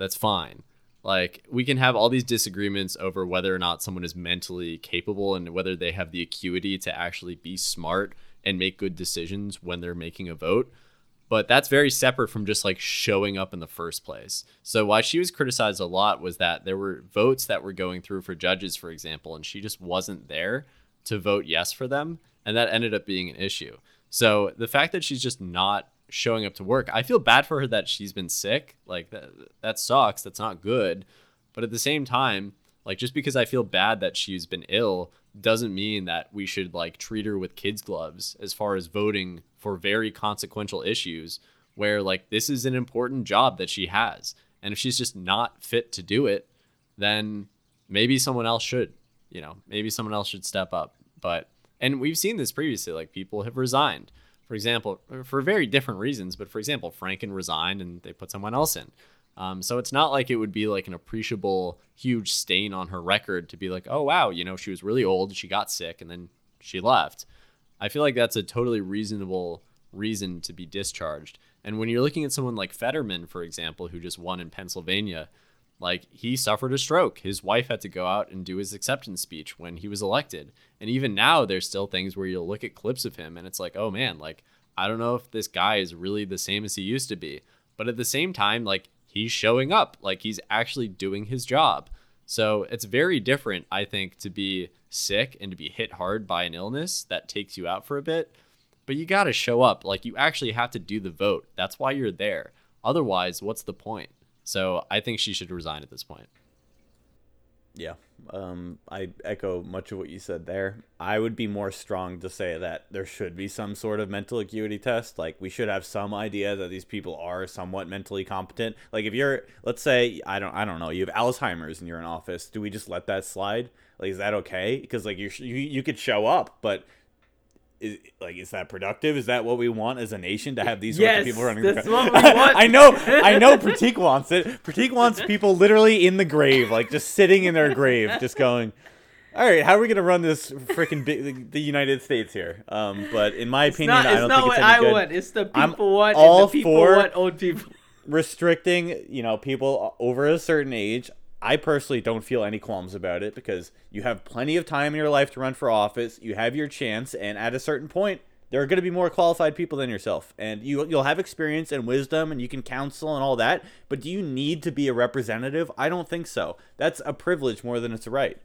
that's fine. Like, we can have all these disagreements over whether or not someone is mentally capable and whether they have the acuity to actually be smart and make good decisions when they're making a vote. But that's very separate from just like showing up in the first place. So, why she was criticized a lot was that there were votes that were going through for judges, for example, and she just wasn't there to vote yes for them. And that ended up being an issue. So, the fact that she's just not showing up to work, I feel bad for her that she's been sick. Like, that, that sucks. That's not good. But at the same time, like, just because I feel bad that she's been ill doesn't mean that we should like treat her with kids gloves as far as voting for very consequential issues where like this is an important job that she has and if she's just not fit to do it then maybe someone else should you know maybe someone else should step up but and we've seen this previously like people have resigned for example for very different reasons but for example franken resigned and they put someone else in um, so it's not like it would be like an appreciable, huge stain on her record to be like, oh, wow, you know, she was really old, she got sick, and then she left. I feel like that's a totally reasonable reason to be discharged. And when you're looking at someone like Fetterman, for example, who just won in Pennsylvania, like he suffered a stroke. His wife had to go out and do his acceptance speech when he was elected. And even now, there's still things where you'll look at clips of him and it's like, oh man, like, I don't know if this guy is really the same as he used to be. But at the same time, like, he's showing up, like he's actually doing his job. So it's very different, I think, to be sick and to be hit hard by an illness that takes you out for a bit. But you got to show up. Like you actually have to do the vote. That's why you're there. Otherwise, what's the point? So I think she should resign at this point. Yeah, um, I echo much of what you said there. I would be more strong to say that there should be some sort of mental acuity test. Like we should have some idea that these people are somewhat mentally competent. Like if you're, let's say, I don't, I don't know, you have Alzheimer's and you're in office. Do we just let that slide? Like, is that okay? Because like you, you, you could show up, but is like is that productive? Is that what we want as a nation to have these yes, sorts of people running? That's what we want. I know, I know. Prateek wants it. Prateek wants people literally in the grave, like just sitting in their grave, just going. All right, how are we gonna run this freaking big, the United States here? Um, but in my It's opinion, not, I it's don't not think what it's any I good. want. It's the I'm people want. all the people for- want old people. restricting, you know, people over a certain age. I personally don't feel any qualms about it because you have plenty of time in your life to run for office. You have your chance, and at a certain point, there are going to be more qualified people than yourself, and you you'll have experience and wisdom, and you can counsel and all that. But do you need to be a representative? I don't think so. That's a privilege more than it's a right.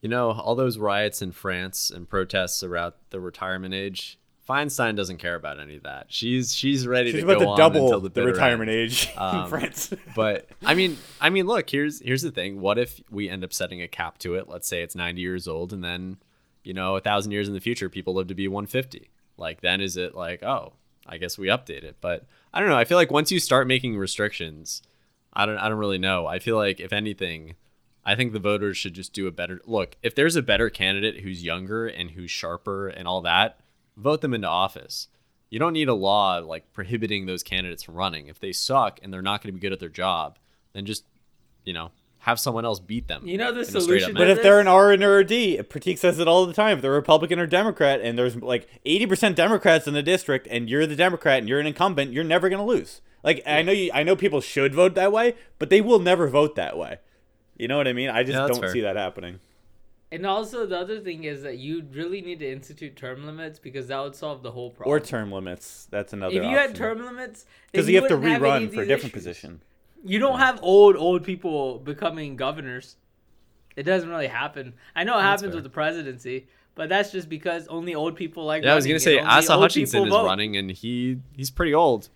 You know, all those riots in France and protests around the retirement age, Feinstein doesn't care about any of that. She's she's ready She's to about go to on double until the, the, retirement end. age in Um, France. but I mean, I mean, look, here's here's the thing. What if we end up setting a cap to it? Let's say it's 90 years old, and then, you know, a thousand years in the future, people live to be 150. Like, then is it like, oh, I guess we update it? But I don't know. I feel like once you start making restrictions, I don't I don't really know. I feel like if anything, I think the voters should just do a better look. If there's a better candidate who's younger and who's sharper and all that, vote them into office. You don't need a law like prohibiting those candidates from running. If they suck and they're not going to be good at their job, then just, you know, have someone else beat them. You know the in a straight-up solution. But if they're an R and or a D, Prateek says it all the time. If they're Republican or Democrat, and there's like eighty percent Democrats in the district, and you're the Democrat and you're an incumbent, you're never gonna lose. Like I know you, I know people should vote that way, but they will never vote that way. You know what I mean? I just Yeah, don't fair. see that happening. And also the other thing is that you really need to institute term limits because that would solve the whole problem. Or term limits. That's another. if you had term limits, because then you have to rerun of for a different issues. position. You don't have old old people becoming governors. It doesn't really happen. I know it That's happens fair. with the presidency, but that's just because only old people like. Yeah, I was gonna say and Asa Hutchinson is vote. running, and he he's pretty old.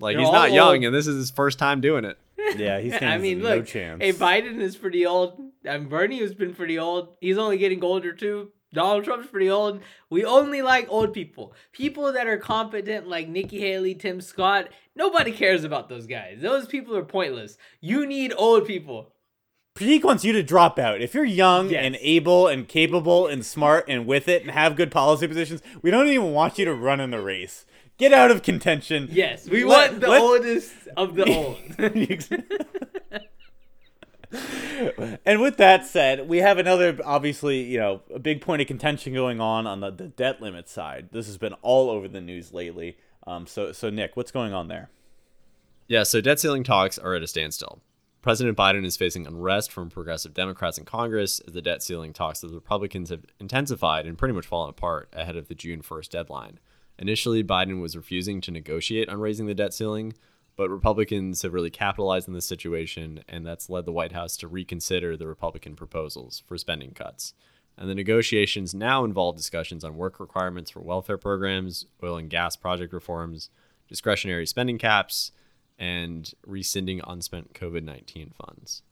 Like They're he's not young, old. and this is his first time doing it. Yeah, he stands I mean, no look, chance. hey, Biden is pretty old. And Bernie has been pretty old. He's only getting older too. Donald Trump's pretty old. We only like old people. People that are competent, like Nikki Haley, Tim Scott. Nobody cares about those guys. Those people are pointless. You need old people. Prateek wants you to drop out. If you're young Yes. and able and capable and smart and with it and have good policy positions, we don't even want you to run in the race. Get out of contention. Yes, we Let- want the let- oldest of the old. and with that said, we have another obviously, you know, a big point of contention going on on the, the debt limit side. This has been all over the news lately. Um, so so Nick, what's going on there? Yeah, so debt ceiling talks are at a standstill. President Biden is facing unrest from progressive Democrats in Congress as the debt ceiling talks of the Republicans have intensified and pretty much fallen apart ahead of the June 1st deadline. Initially, Biden was refusing to negotiate on raising the debt ceiling, but Republicans have really capitalized on this situation, and that's led the White House to reconsider the Republican proposals for spending cuts. And the negotiations now involve discussions on work requirements for welfare programs, oil and gas project reforms, discretionary spending caps, and rescinding unspent COVID nineteen funds.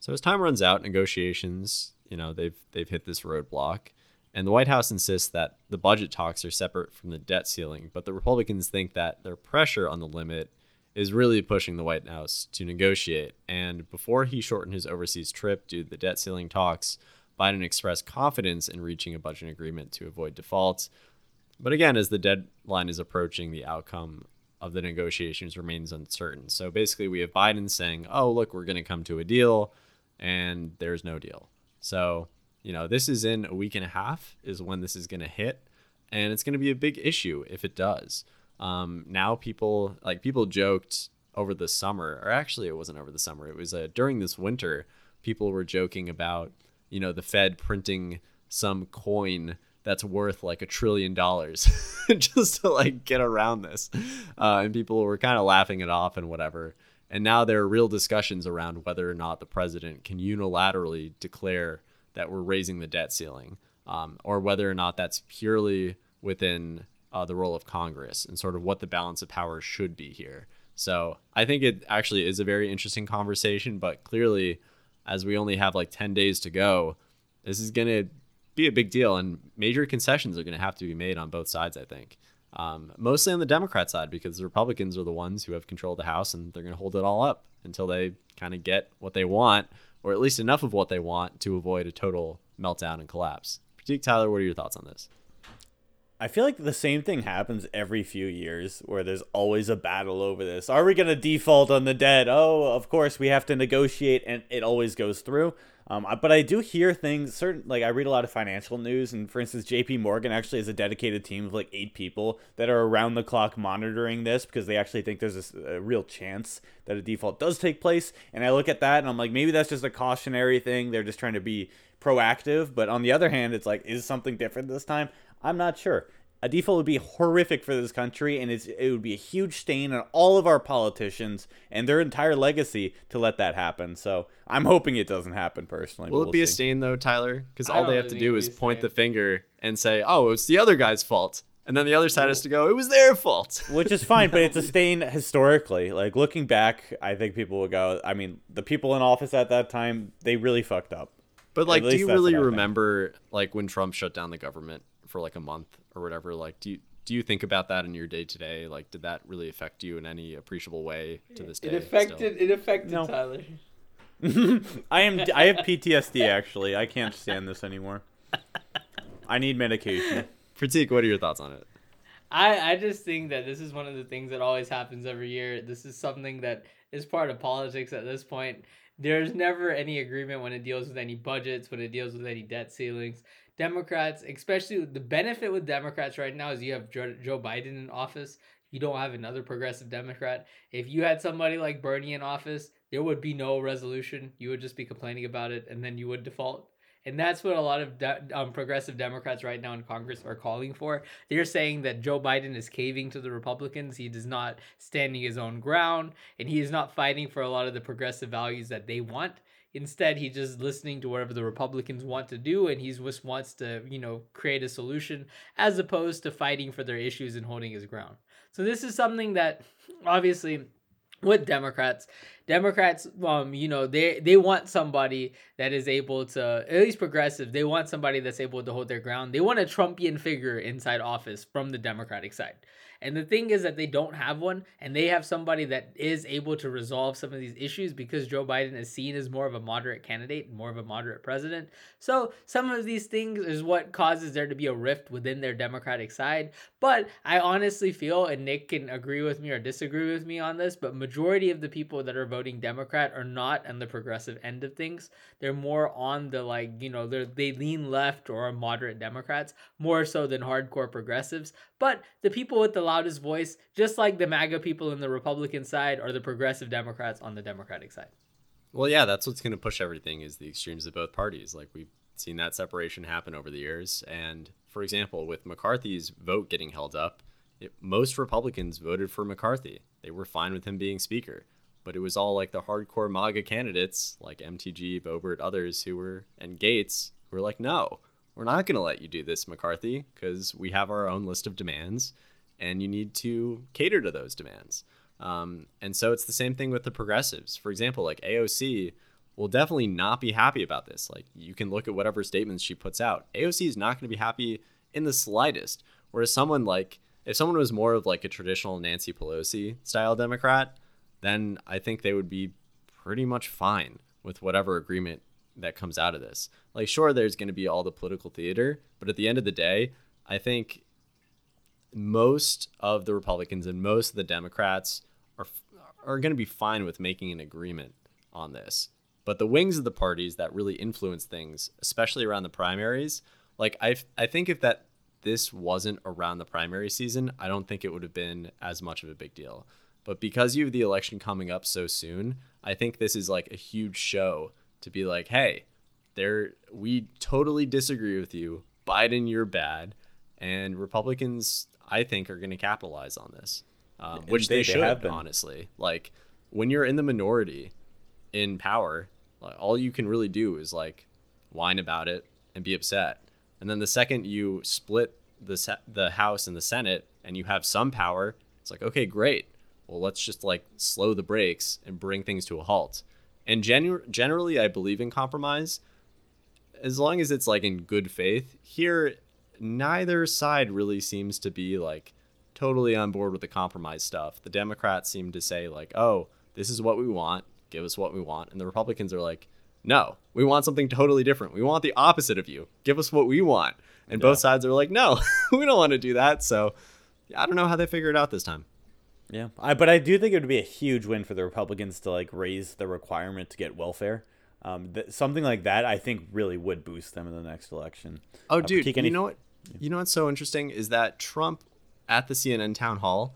So as time runs out, negotiations, you know, they've they've hit this roadblock, and the White House insists that the budget talks are separate from the debt ceiling, but the Republicans think that their pressure on the limit is really pushing the White House to negotiate. And before he shortened his overseas trip due to the debt ceiling talks, Biden expressed confidence in reaching a budget agreement to avoid defaults. But again, as the deadline is approaching, the outcome of the negotiations remains uncertain. So basically, we have Biden saying, oh, look, we're going to come to a deal, and there's no deal. So, you know, this is in a week and a half, is when this is going to hit. And it's going to be a big issue if it does. Um, now, people, like, people joked over the summer, or actually, it wasn't over the summer, it was uh, during this winter, people were joking about, you know, the Fed printing some coin that's worth like a trillion dollars just to like get around this. Uh, and people were kind of laughing it off and whatever. And now there are real discussions around whether or not the president can unilaterally declare that we're raising the debt ceiling, um, or whether or not that's purely within uh, the role of Congress and sort of what the balance of power should be here. So I think it actually is a very interesting conversation, but clearly, as we only have like 10 days to go, this is going to be a big deal, and major concessions are going to have to be made on both sides. I think, um, mostly on the Democrat side, because the Republicans are the ones who have control of the House, and they're going to hold it all up until they kind of get what they want, or at least enough of what they want to avoid a total meltdown and collapse. Prateek Tyler, what are your thoughts on this? I feel like the same thing happens every few years where there's always a battle over this. Are we going to default on the debt? Oh, of course we have to negotiate and it always goes through. Um, but I do hear things certain like I read a lot of financial news and for instance JP Morgan actually has a dedicated team of like 8 people that are around the clock monitoring this because they actually think there's a real chance that a default does take place and I look at that and I'm like maybe that's just a cautionary thing. They're just trying to be proactive, but on the other hand it's like is something different this time? I'm not sure. A default would be horrific for this country, and it's, it would be a huge stain on all of our politicians and their entire legacy to let that happen. So I'm hoping it doesn't happen personally. Will but it be we'll a see. stain though, Tyler? Because all they have to do is point stain. the finger and say, "Oh, it's the other guy's fault," and then the other side has to go, "It was their fault." Which is fine, but it's a stain historically. Like looking back, I think people will go. I mean, the people in office at that time, they really fucked up. But like, do you really what I think. remember like when Trump shut down the government for like a month or whatever? Like, do you do you think about that in your day to day? Like, did that really affect you in any appreciable way to this day? It affected. It affected No. Tyler. I am. I have PTSD. Actually, I can't stand this anymore. I need medication. Still? Prateek, what are your thoughts on it? I, I just think that this is one of the things that always happens every year. This is something that is part of politics at this point. There's never any agreement when it deals with any budgets, when it deals with any debt ceilings. Democrats, especially the benefit with Democrats right now is you have Joe, Biden in office. You don't have another progressive Democrat. If you had somebody like Bernie in office, there would be no resolution. You would just be complaining about it, and then you would default. And that's what a lot of de- um, progressive Democrats right now in Congress are calling for. They're saying that Joe Biden is caving to the Republicans. He is not standing his own ground, and he is not fighting for a lot of the progressive values that they want. Instead, he's just listening to whatever the Republicans want to do, and he just wants to, you know, create a solution as opposed to fighting for their issues and holding his ground. So this is something that, obviously, with Democrats, Democrats, um, you know, they they want somebody that is able to, at least progressive, they want somebody that's able to hold their ground. They want a Trumpian figure inside office from the Democratic side. And the thing is that they don't have one, and they have somebody that is able to resolve some of these issues because Joe Biden is seen as more of a moderate candidate, more of a moderate president. So some of these things is what causes there to be a rift within their Democratic side. But I honestly feel, and Nick can agree with me or disagree with me on this, but majority of the people that are voting Democrat are not on the progressive end of things. They're more on the like, you know, they they lean left or moderate Democrats more so than hardcore progressives. But the people with the loudest voice, just like the MAGA people in the Republican side, are the progressive Democrats on the Democratic side. Well, yeah, that's what's going to push everything is the extremes of both parties. Like we've seen that separation happen over the years. And for example, with McCarthy's vote getting held up, it, most Republicans voted for McCarthy. They were fine with him being speaker. But it was all like the hardcore MAGA candidates like MTG, Boebert, others who were, and Gaetz who were like, no, we're not going to let you do this, McCarthy, because we have our own list of demands and you need to cater to those demands. Um, and so it's the same thing with the progressives. For example, like AOC will definitely not be happy about this. Like you can look at whatever statements she puts out. AOC is not going to be happy in the slightest. Whereas someone like, if someone was more of like a traditional Nancy Pelosi style Democrat, then I think they would be pretty much fine with whatever agreement that comes out of this. Like, sure, there's going to be all the political theater, but at the end of the day, I think most of the Republicans and most of the Democrats are are going to be fine with making an agreement on this. But the wings of the parties that really influence things, especially around the primaries, like I I think if that this wasn't around the primary season, I don't think it would have been as much of a big deal. But because you have the election coming up so soon, I think this is like a huge show to be like, hey, there we totally disagree with you. Biden, you're bad. And Republicans, I think, are going to capitalize on this, um, which they, they should, honestly. Like when you're in the minority in power, like, all you can really do is like whine about it and be upset. And then the second you split the se- the House and the Senate and you have some power, it's like okay, great. Well, let's just like slow the brakes and bring things to a halt. And genu- generally, I believe in compromise as long as it's like in good faith. Here, neither side really seems to be like totally on board with the compromise stuff. The Democrats seem to say like, "Oh, this is what we want. Give us what we want." And the Republicans are like, "No, we want something totally different. We want the opposite of you. Give us what we want." And yeah. both sides are like, "No, we don't want to do that." So, I don't know how they figure it out this time. Yeah, I, but I do think it would be a huge win for the Republicans to like raise the requirement to get welfare. Um, th- something like that, I think, really would boost them in the next election. Oh, uh, dude, any- you know what? You know what's so interesting is that Trump at the CNN town hall,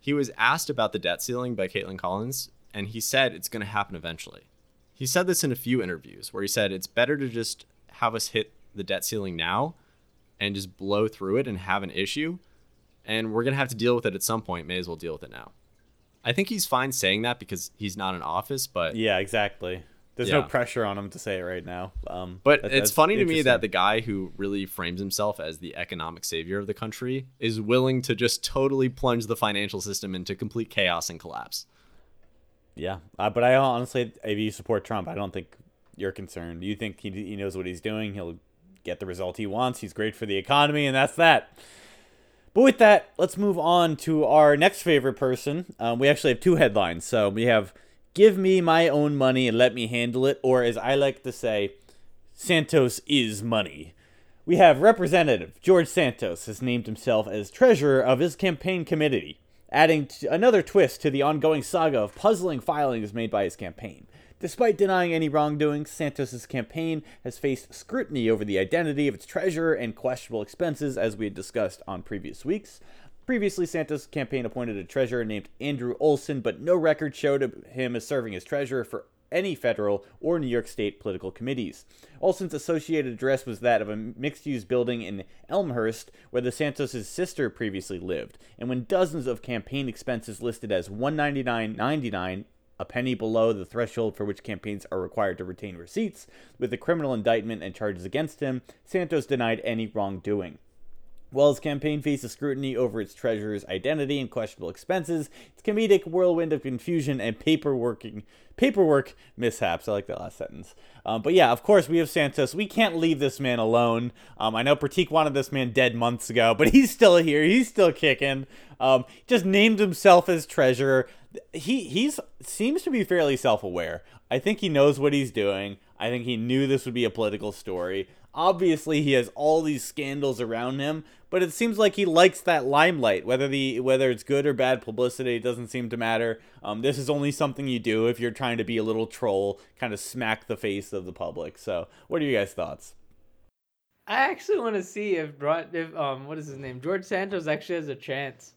he was asked about the debt ceiling by Kaitlan Collins, and he said it's going to happen eventually. He said this in a few interviews where he said it's better to just have us hit the debt ceiling now and just blow through it and have an issue and we're gonna have to deal with it at some point. May as well deal with it now. I think he's fine saying that because he's not in office, but yeah, exactly. There's yeah. no pressure on him to say it right now. Um, but that, it's funny to me that the guy who really frames himself as the economic savior of the country is willing to just totally plunge the financial system into complete chaos and collapse. Yeah, uh, but I honestly, if you support Trump, I don't think you're concerned. You think he, he knows what he's doing. He'll get the result he wants. He's great for the economy, and that's that. But with that, let's move on to our next favorite person. Um, we actually have two headlines. So we have Give Me My Own Money and Let Me Handle It, or as I like to say, Santos is money. We have Representative George Santos has named himself as treasurer of his campaign committee, adding another twist to the ongoing saga of puzzling filings made by his campaign. Despite denying any wrongdoing, Santos's campaign has faced scrutiny over the identity of its treasurer and questionable expenses, as we had discussed on previous weeks. Previously, Santos' campaign appointed a treasurer named Andrew Olson, but no record showed him as serving as treasurer for any federal or New York State political committees. Olson's associated address was that of a mixed use building in Elmhurst, where the Santos' sister previously lived. And when dozens of campaign expenses listed as $199.99 a penny below the threshold for which campaigns are required to retain receipts. With a criminal indictment and charges against him, Santos denied any wrongdoing. His campaign faces scrutiny over its treasurer's identity and questionable expenses, its comedic whirlwind of confusion and paperworking paperwork mishaps. I like that last sentence. Um, but yeah, of course, we have Santos. We can't leave this man alone. Um, I know Prateek wanted this man dead months ago, but he's still here. He's still kicking. Um, just named himself as treasurer. He he's seems to be fairly self aware. I think he knows what he's doing. I think he knew this would be a political story. Obviously, he has all these scandals around him, but it seems like he likes that limelight. Whether the whether it's good or bad publicity, it doesn't seem to matter. Um, this is only something you do if you're trying to be a little troll, kind of smack the face of the public. So, what are you guys' thoughts? I actually want to see if if um what is his name George Santos actually has a chance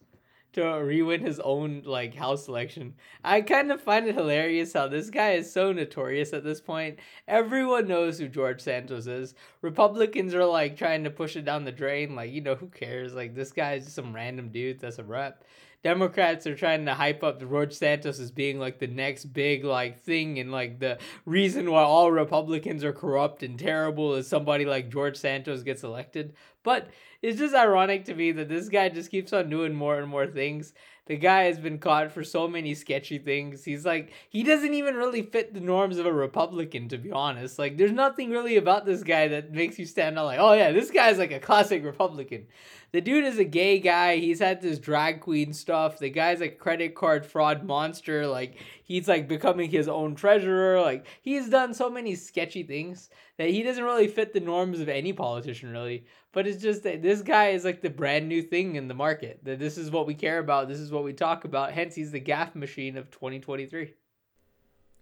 to re-win his own like house election. I kind of find it hilarious how this guy is so notorious at this point. Everyone knows who George Santos is. Republicans are like trying to push it down the drain. Like you know who cares? Like this guy is just some random dude that's a rep. Democrats are trying to hype up George Santos as being like the next big like thing and like the reason why all Republicans are corrupt and terrible is somebody like George Santos gets elected. But it's just ironic to me that this guy just keeps on doing more and more things. The guy has been caught for so many sketchy things. He's like he doesn't even really fit the norms of a Republican to be honest. Like there's nothing really about this guy that makes you stand out like, "Oh yeah, this guy's like a classic Republican." The dude is a gay guy. He's had this drag queen stuff. The guy's a credit card fraud monster. Like he's like becoming his own treasurer. Like he's done so many sketchy things that he doesn't really fit the norms of any politician really. But it's just that this guy is like the brand new thing in the market. That this is what we care about. This is what we talk about. Hence, he's the gaff machine of 2023.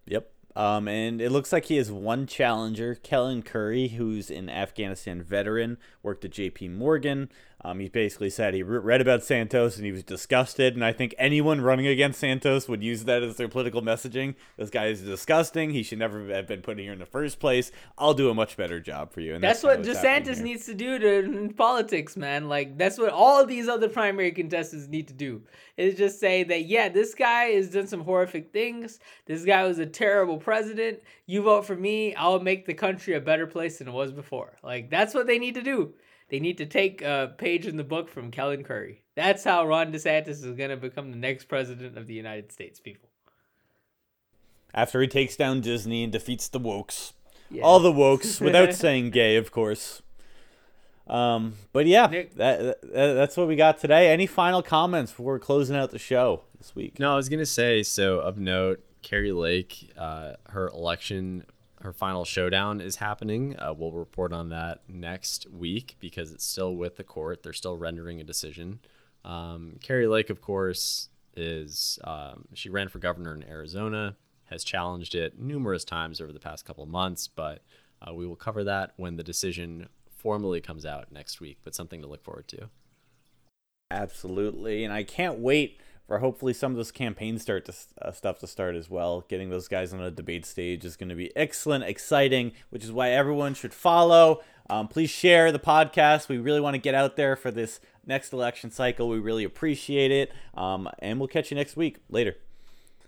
Yep. Um, and it looks like he has one challenger, Kellen Curry, who's an Afghanistan veteran, worked at J.P. Morgan. Um, he basically said he read about Santos and he was disgusted. And I think anyone running against Santos would use that as their political messaging. This guy is disgusting. He should never have been put in here in the first place. I'll do a much better job for you. And that's, that's what DeSantis needs to do to in politics, man. Like that's what all these other primary contestants need to do. Is just say that yeah, this guy has done some horrific things. This guy was a terrible president. You vote for me, I'll make the country a better place than it was before. Like that's what they need to do. They need to take a page in the book from Kellen Curry. That's how Ron DeSantis is going to become the next president of the United States, people. After he takes down Disney and defeats the wokes. Yeah. All the wokes, without saying gay, of course. Um, but yeah, Nick, that, that, that's what we got today. Any final comments before closing out the show this week? No, I was gonna say so. Of note, Kari Lake, uh, her election her final showdown is happening. Uh, we'll report on that next week because it's still with the court. They're still rendering a decision. Um, Kari Lake, of course, is um, she ran for governor in Arizona, has challenged it numerous times over the past couple of months, but uh, we will cover that when the decision formally comes out next week. But something to look forward to. Absolutely, and I can't wait for hopefully some of this campaign start to, uh, stuff to start as well. Getting those guys on a debate stage is going to be excellent, exciting, which is why everyone should follow. Um, please share the podcast. We really want to get out there for this next election cycle. We really appreciate it. Um, and we'll catch you next week. Later.